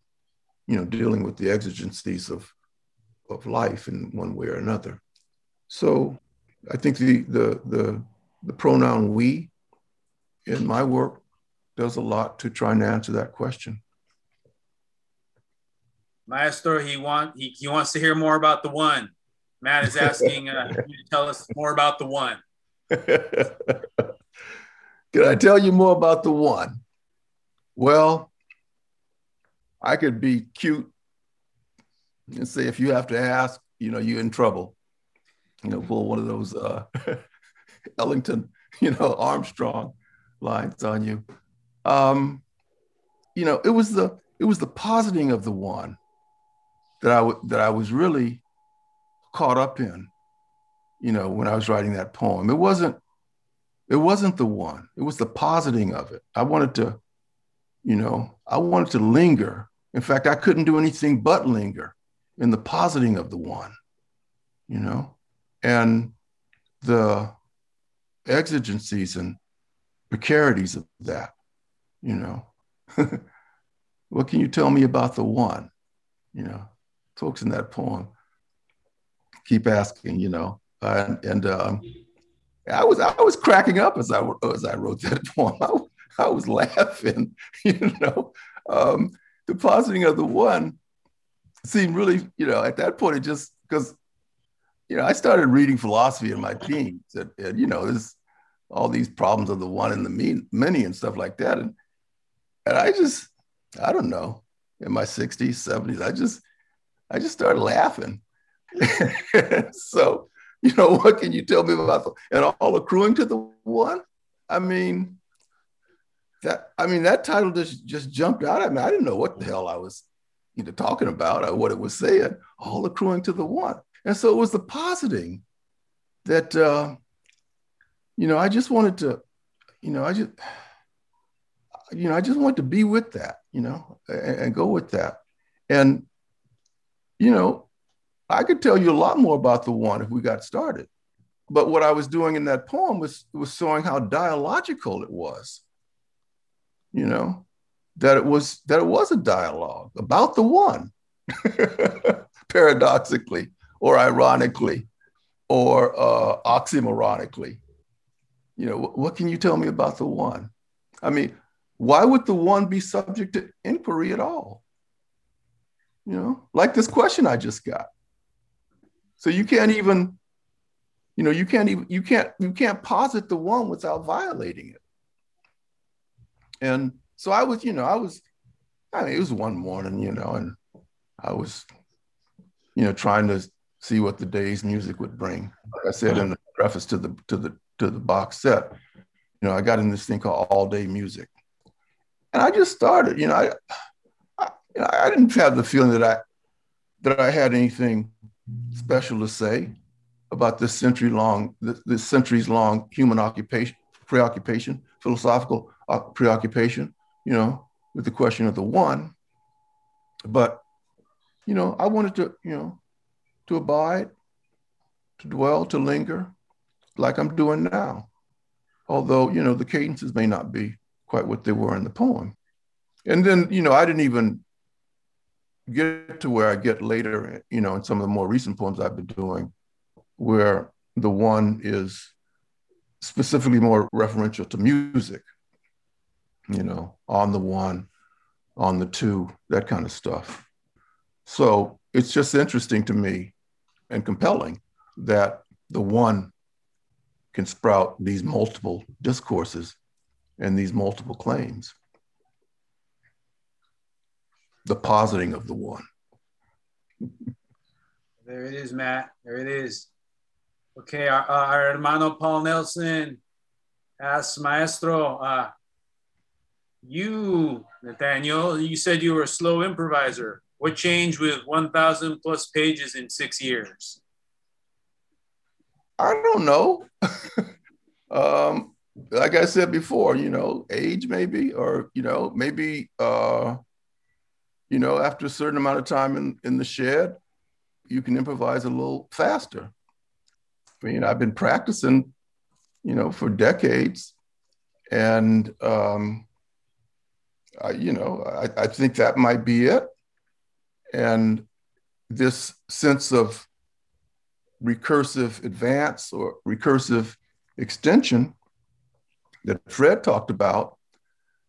you know, dealing with the exigencies of, of life in one way or another. So I think the, the, the, the pronoun we in my work does a lot to try and answer that question. Maestro, he want he, he wants to hear more about the one. Matt is asking uh, *laughs* you to tell us more about the one. *laughs* Can I tell you more about the one? Well, I could be cute and say if you have to ask, you know, you're in trouble. You know, pull one of those uh, *laughs* Ellington, you know, *laughs* Armstrong lines on you. Um, you know, it was the it was the positing of the one that I w- that I was really caught up in, you know, when I was writing that poem. It wasn't it wasn't the one. It was the positing of it. I wanted to, you know, I wanted to linger. In fact, I couldn't do anything but linger in the positing of the one, you know, and the exigencies and precarities of that, you know. *laughs* what can you tell me about the one, you know? folks in that poem keep asking, you know, uh, and um, I was I was cracking up as I as I wrote that *laughs* poem. I, I was laughing, *laughs* you know. Um, the positing of the one seemed really, you know, at that point, it just because, you know, I started reading philosophy in my teens, and, and you know, there's all these problems of the one and the mean, many and stuff like that, and and I just, I don't know, in my 60s, 70s, I just, I just started laughing. *laughs* so, you know, what can you tell me about the, and all accruing to the one? I mean, that I mean that title just just jumped out at me. I didn't know what the hell I was you know talking about or what it was saying. All accruing to the one, and so it was the positing that uh, you know I just wanted to, you know, I just you know I just wanted to be with that, you know, and, and go with that, and you know, I could tell you a lot more about the one if we got started. But what I was doing in that poem was was showing how dialogical it was you know, that it was that it was a dialogue about the one, *laughs* paradoxically or ironically or uh, oxymoronically. You know, what can you tell me about the one? I mean, why would the one be subject to inquiry at all? You know, like this question I just got. So you can't even, you know, you can't even you can't you can't posit the one without violating it. And so I was, you know, I was, I mean, it was one morning, you know, and I was, you know, trying to see what the day's music would bring. Like I said in the preface to the to the to the box set, you know, I got in this thing called all day music, and I just started. You know, I, I, you know, I didn't have the feeling that I that I had anything special to say about this century long, this, this centuries long human occupation, preoccupation, philosophical preoccupation, you know, with the question of the one. But, you know, I wanted to, you know, to abide, to dwell, to linger, like I'm doing now. Although, you know, the cadences may not be quite what they were in the poem. And then, you know, I didn't even get to where I get later, you know, in some of the more recent poems I've been doing, where the one is specifically more referential to music you know, on the one, on the two, that kind of stuff. So it's just interesting to me and compelling that the one can sprout these multiple discourses and these multiple claims. The positing of the one. *laughs* There it is, Matt. There it is. Okay, our, our hermano Paul Nelson asks Maestro, uh, you, Nathaniel, you said you were a slow improviser. What changed with 1,000 plus pages in six years? I don't know. *laughs* um, like I said before, you know, age maybe, or, you know, maybe, uh, you know, after a certain amount of time in, in the shed, you can improvise a little faster. I mean, I've been practicing, you know, for decades. And, um, I, you know, I, I think that might be it. And this sense of recursive advance or recursive extension that Fred talked about,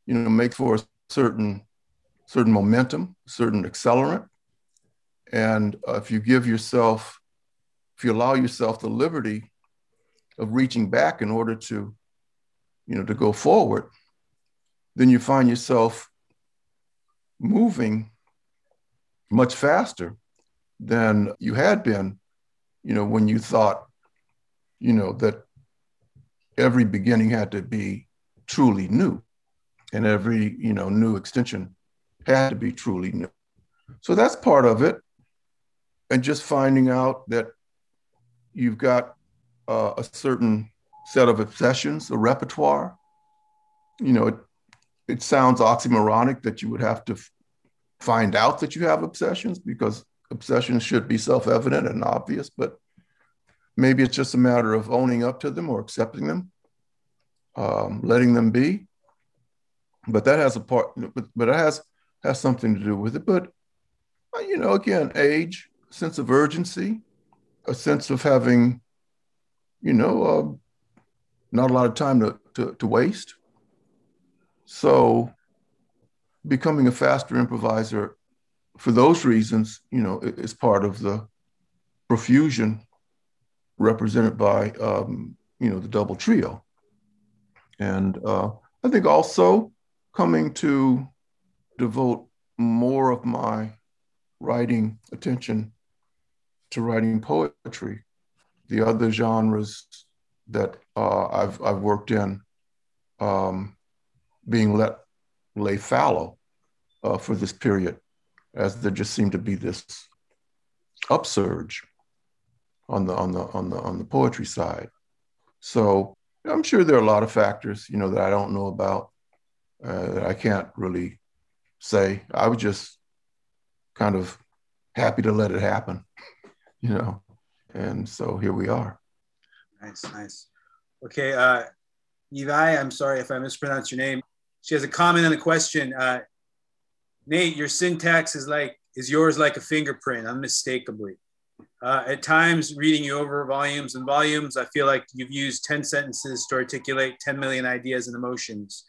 you know, makes for a certain certain momentum, certain accelerant. And uh, if you give yourself, if you allow yourself the liberty of reaching back in order to, you know, to go forward, then you find yourself moving much faster than you had been, you know, when you thought, you know, that every beginning had to be truly new and every, you know, new extension had to be truly new. So that's part of it. And just finding out that you've got uh, a certain set of obsessions, a repertoire. You know, it, it sounds oxymoronic that you would have to find out that you have obsessions because obsessions should be self-evident and obvious but maybe it's just a matter of owning up to them or accepting them um, letting them be. But that has a part but, but it has has something to do with it. But uh, you know again age sense of urgency a sense of having you know uh, not a lot of time to, to, to waste. So becoming a faster improviser for those reasons, you know, is part of the profusion represented by, um, you know, the double trio. And uh, I think also coming to devote more of my writing attention to writing poetry. The other genres that uh, I've, I've worked in um, being let lay fallow uh, for this period, as there just seemed to be this upsurge on the on the on the on the poetry side. So I'm sure there are a lot of factors, you know, that I don't know about uh, that I can't really say. I was just kind of happy to let it happen, you know, and so here we are. Nice, nice. Okay, uh, Evi, I'm sorry if I mispronounced your name. She has a comment and a question. Uh, Nate, your syntax is like is yours like a fingerprint, unmistakably. Uh, at times, reading you over volumes and volumes, I feel like you've used 10 sentences to articulate 10 million ideas and emotions.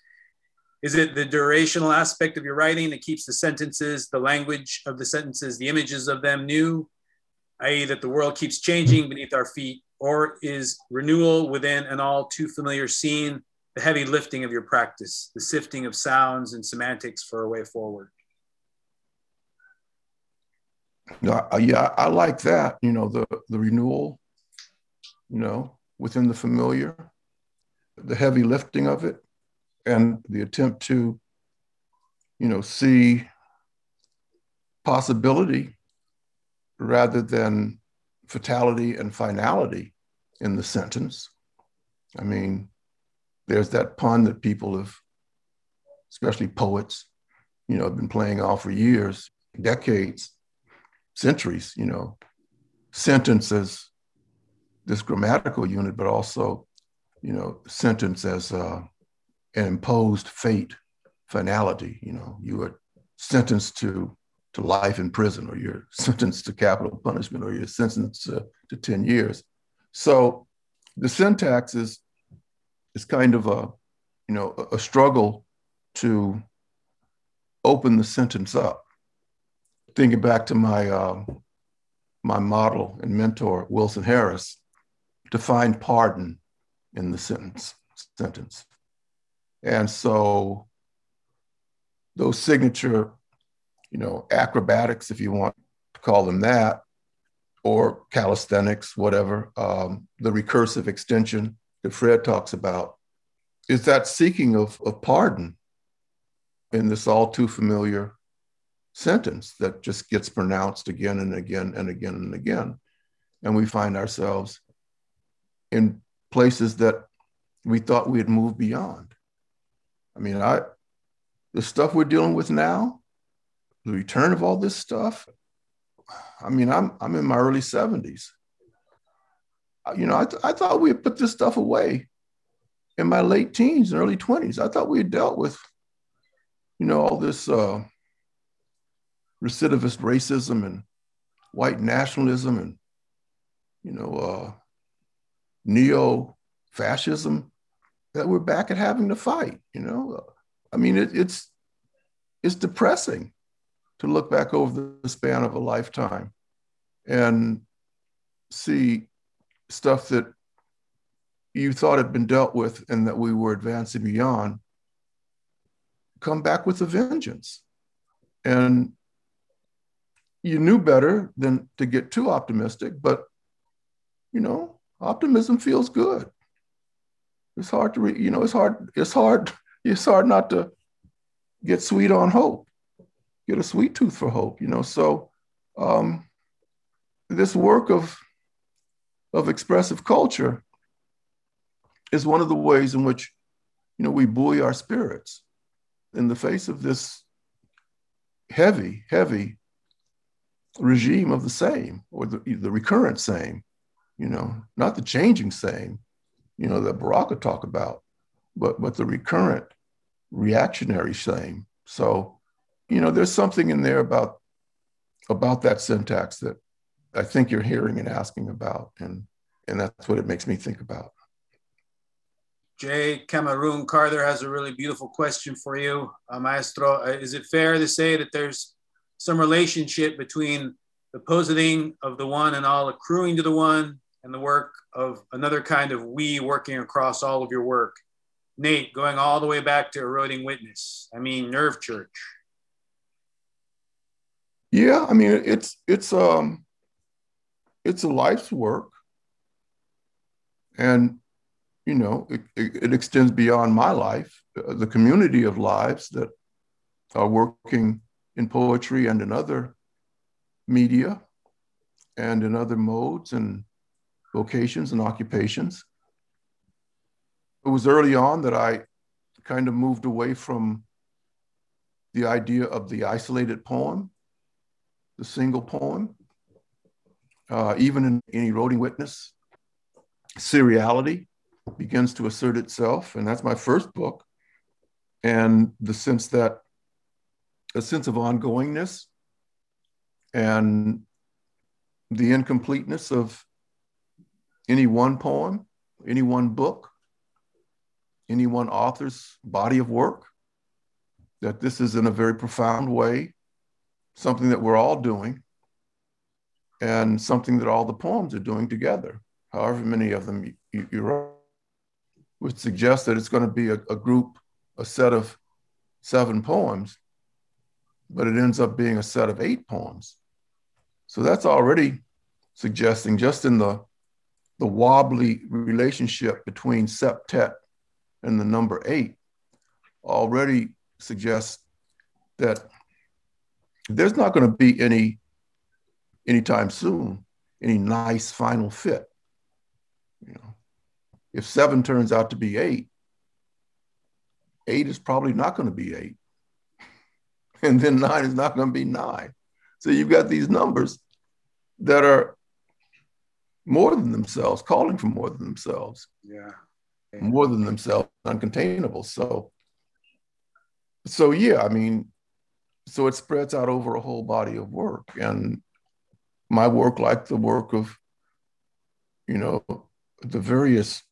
Is it the durational aspect of your writing that keeps the sentences, the language of the sentences, the images of them new, i.e., that the world keeps changing beneath our feet? Or is renewal within an all too familiar scene the heavy lifting of your practice, the sifting of sounds and semantics for a way forward? Yeah, I like that. You know, the the renewal. You know, within the familiar, the heavy lifting of it, and the attempt to, you know, see possibility rather than fatality and finality in the sentence. I mean, there's that pun that people have, especially poets, you know, have been playing off for years, decades centuries, you know, sentence as this grammatical unit, but also, you know, sentence as uh, an imposed fate, finality. You know, you are sentenced to to life in prison, or you're *laughs* sentenced to capital punishment, or you're sentenced to, to 10 years. So the syntax is is kind of a, you know, a, struggle to open the sentence up. Thinking back to my uh, my model and mentor Wilson Harris, to find pardon in the sentence sentence, and so those signature, you know, acrobatics, if you want to call them that, or calisthenics, whatever, um, the recursive extension that Fred talks about, is that seeking of, of pardon in this all too familiar sentence that just gets pronounced again and again and again and again. And we find ourselves in places that we thought we had moved beyond. I mean, I the stuff we're dealing with now, the return of all this stuff. I mean, I'm I'm in my early 70s. You know, I, th- I thought we had put this stuff away in my late teens and early 20s. I thought we had dealt with, you know, all this uh, recidivist racism and white nationalism and you know uh, neo fascism that we're back at having to fight you know i mean it, it's it's depressing to look back over the span of a lifetime and see stuff that you thought had been dealt with and that we were advancing beyond come back with a vengeance and you knew better than to get too optimistic, but you know, optimism feels good. It's hard to, re- you know, it's hard, it's hard, *laughs* it's hard not to get sweet on hope, get a sweet tooth for hope, you know. So um, this work of of expressive culture is one of the ways in which, you know, we buoy our spirits in the face of this heavy, heavy regime of the same or the, the recurrent same, you know, not the changing same, you know, that Baraka talk about, but, but the recurrent reactionary same. So, you know, there's something in there about, about that syntax that I think you're hearing and asking about. And, and that's what it makes me think about. J. Kameron Carter has a really beautiful question for you, uh, Maestro. Uh, is it fair to say that there's some relationship between the positing of the one and all accruing to the one and the work of another kind of we working across all of your work? Nate, going all the way back to eroding witness. I mean, Nerve Church. Yeah, I mean, it's it's um, it's a life's work, and you know, it, it, extends beyond my life, uh, the community of lives that are working in poetry and in other media and in other modes and vocations and occupations. It was early on that I kind of moved away from the idea of the isolated poem, the single poem, uh, even in any eroding witness, seriality begins to assert itself. And that's my first book. And the sense that a sense of ongoingness and the incompleteness of any one poem, any one book, any one author's body of work, that this is in a very profound way something that we're all doing and something that all the poems are doing together, however many of them you, you wrote would suggest that it's going to be a, a group, a set of seven poems, but it ends up being a set of eight poems. So that's already suggesting just in the the wobbly relationship between septet and the number eight already suggests that there's not going to be any anytime soon any nice final fit you know if seven turns out to be eight, eight is probably not going to be eight. *laughs* And then nine is not going to be nine. So you've got these numbers that are more than themselves, calling for more than themselves. Yeah. More than themselves, uncontainable. So, so yeah, I mean, so it spreads out over a whole body of work. And my work, like the work of, you know, the various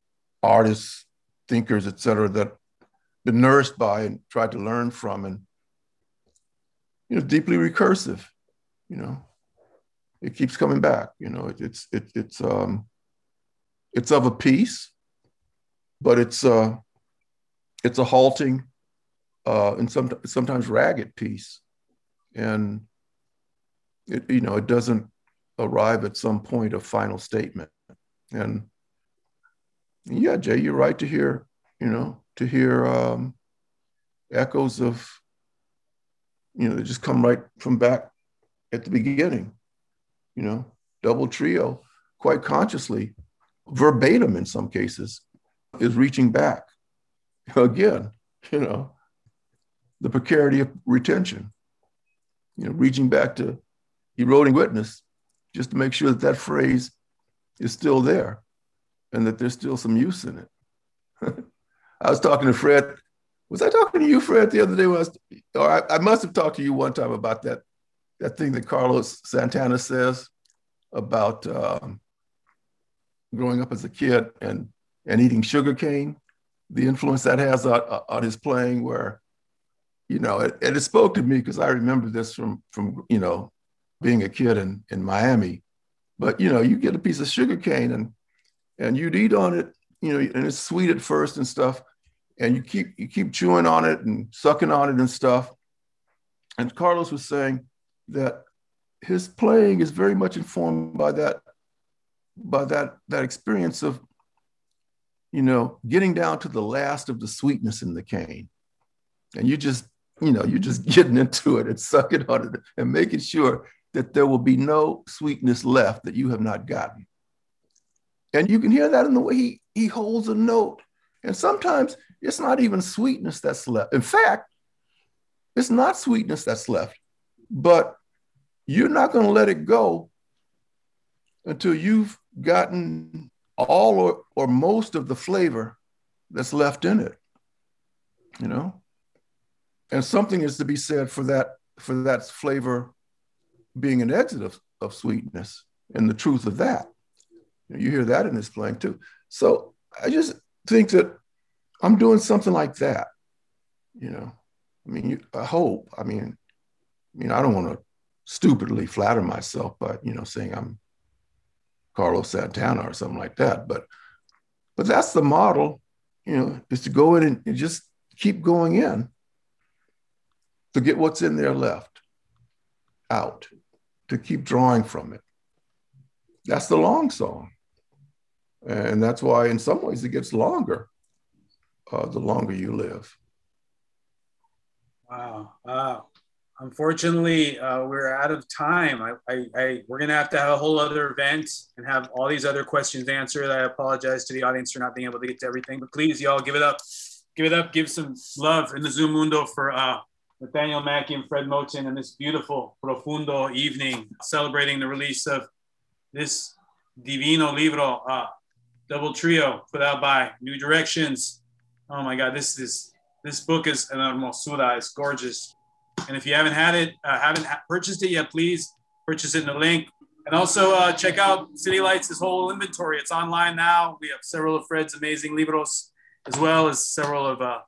artists, thinkers, et cetera, that been nourished by and tried to learn from and you know deeply recursive you know. It keeps coming back you know. It, it's it, it's um it's of a piece but it's uh it's a halting uh and some, sometimes ragged piece. And it you know it doesn't arrive at some point of final statement and yeah, Jay, you're right to hear, you know, to hear um, echoes of, you know, they just come right from back at the beginning, you know, double trio, quite consciously, verbatim in some cases, is reaching back. Again, you know, the precarity of retention, you know, reaching back to eroding witness just to make sure that that phrase is still there and that there's still some use in it. *laughs* I was talking to Fred. Was I talking to you, Fred, the other day? Was, or I, I must have talked to you one time about that that thing that Carlos Santana says about um, growing up as a kid and and eating sugar cane, the influence that has on, on his playing. Where, you know, it, and it spoke to me because I remember this from from you know being a kid in in Miami. But you know, you get a piece of sugar cane and and you'd eat on it, you know, and it's sweet at first and stuff, and you keep you keep chewing on it and sucking on it and stuff. And Carlos was saying that his playing is very much informed by that by that that experience of you know getting down to the last of the sweetness in the cane and you just you know you're just *laughs* getting into it and sucking on it and making sure that there will be no sweetness left that you have not gotten and you can hear that in the way he, he holds a note. And sometimes it's not even sweetness that's left. In fact, it's not sweetness that's left, but you're not going to let it go until you've gotten all or, or most of the flavor that's left in it. You know? And something is to be said for that, for that flavor being an exit of, of sweetness and the truth of that. You hear that in his playing too. So I just think that I'm doing something like that. You know, I mean, you, I hope. I mean, I mean, I don't want to stupidly flatter myself, but you know, saying I'm Carlos Santana or something like that. But but that's the model, you know, is to go in and, and just keep going in to get what's in there left out, to keep drawing from it. That's the long song. And that's why, in some ways, it gets longer uh, the longer you live. Wow. Wow. Unfortunately, uh, we're out of time. I, I, I, we're going to have to have a whole other event and have all these other questions answered. I apologize to the audience for not being able to get to everything, but please, y'all, give it up. Give it up. Give some love in the Zoom Mundo for uh, Nathaniel Mackey and Fred Moten and this beautiful Profundo evening celebrating the release of this Divino Libro, uh, double trio put out by New Directions. Oh my God, this is this book is an hermosura. It's gorgeous. And if you haven't had it, uh, haven't ha- purchased it yet, please purchase it in the link. And also uh, check out City Lights' whole inventory. It's online now. We have several of Fred's amazing libros, as well as several of uh,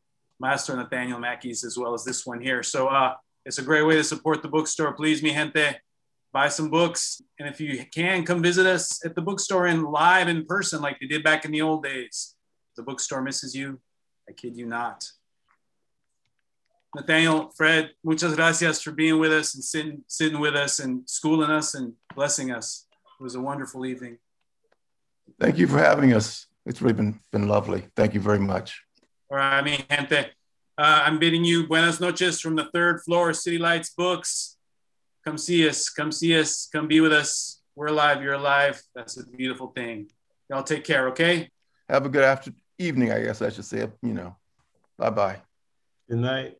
Master Nathaniel Mackey's, as well as this one here. So uh, it's a great way to support the bookstore. Please, mi gente, buy some books. And if you can, come visit us at the bookstore in live in person, like they did back in the old days. The bookstore misses you. I kid you not. Nathaniel, Fred, muchas gracias for being with us and sitting, sitting with us and schooling us and blessing us. It was a wonderful evening. Thank you for having us. It's really been, been lovely. Thank you very much. All right, mi gente. Uh, I'm bidding you buenas noches from the third floor, City Lights Books. Come see us. Come see us. Come be with us. We're alive. You're alive. That's a beautiful thing. Y'all take care, okay? Have a good after evening, I guess I should say. You know, bye bye. Good night.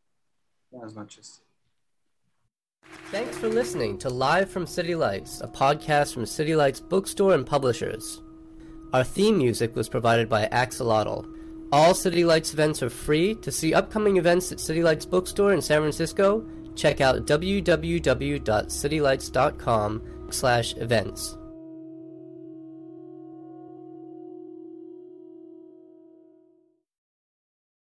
Buenas noches. Thanks for listening to Live from City Lights, a podcast from City Lights Bookstore and Publishers. Our theme music was provided by Axolotl. All City Lights events are free. To see upcoming events at City Lights Bookstore in San Francisco, check out www.citylights.com slash events.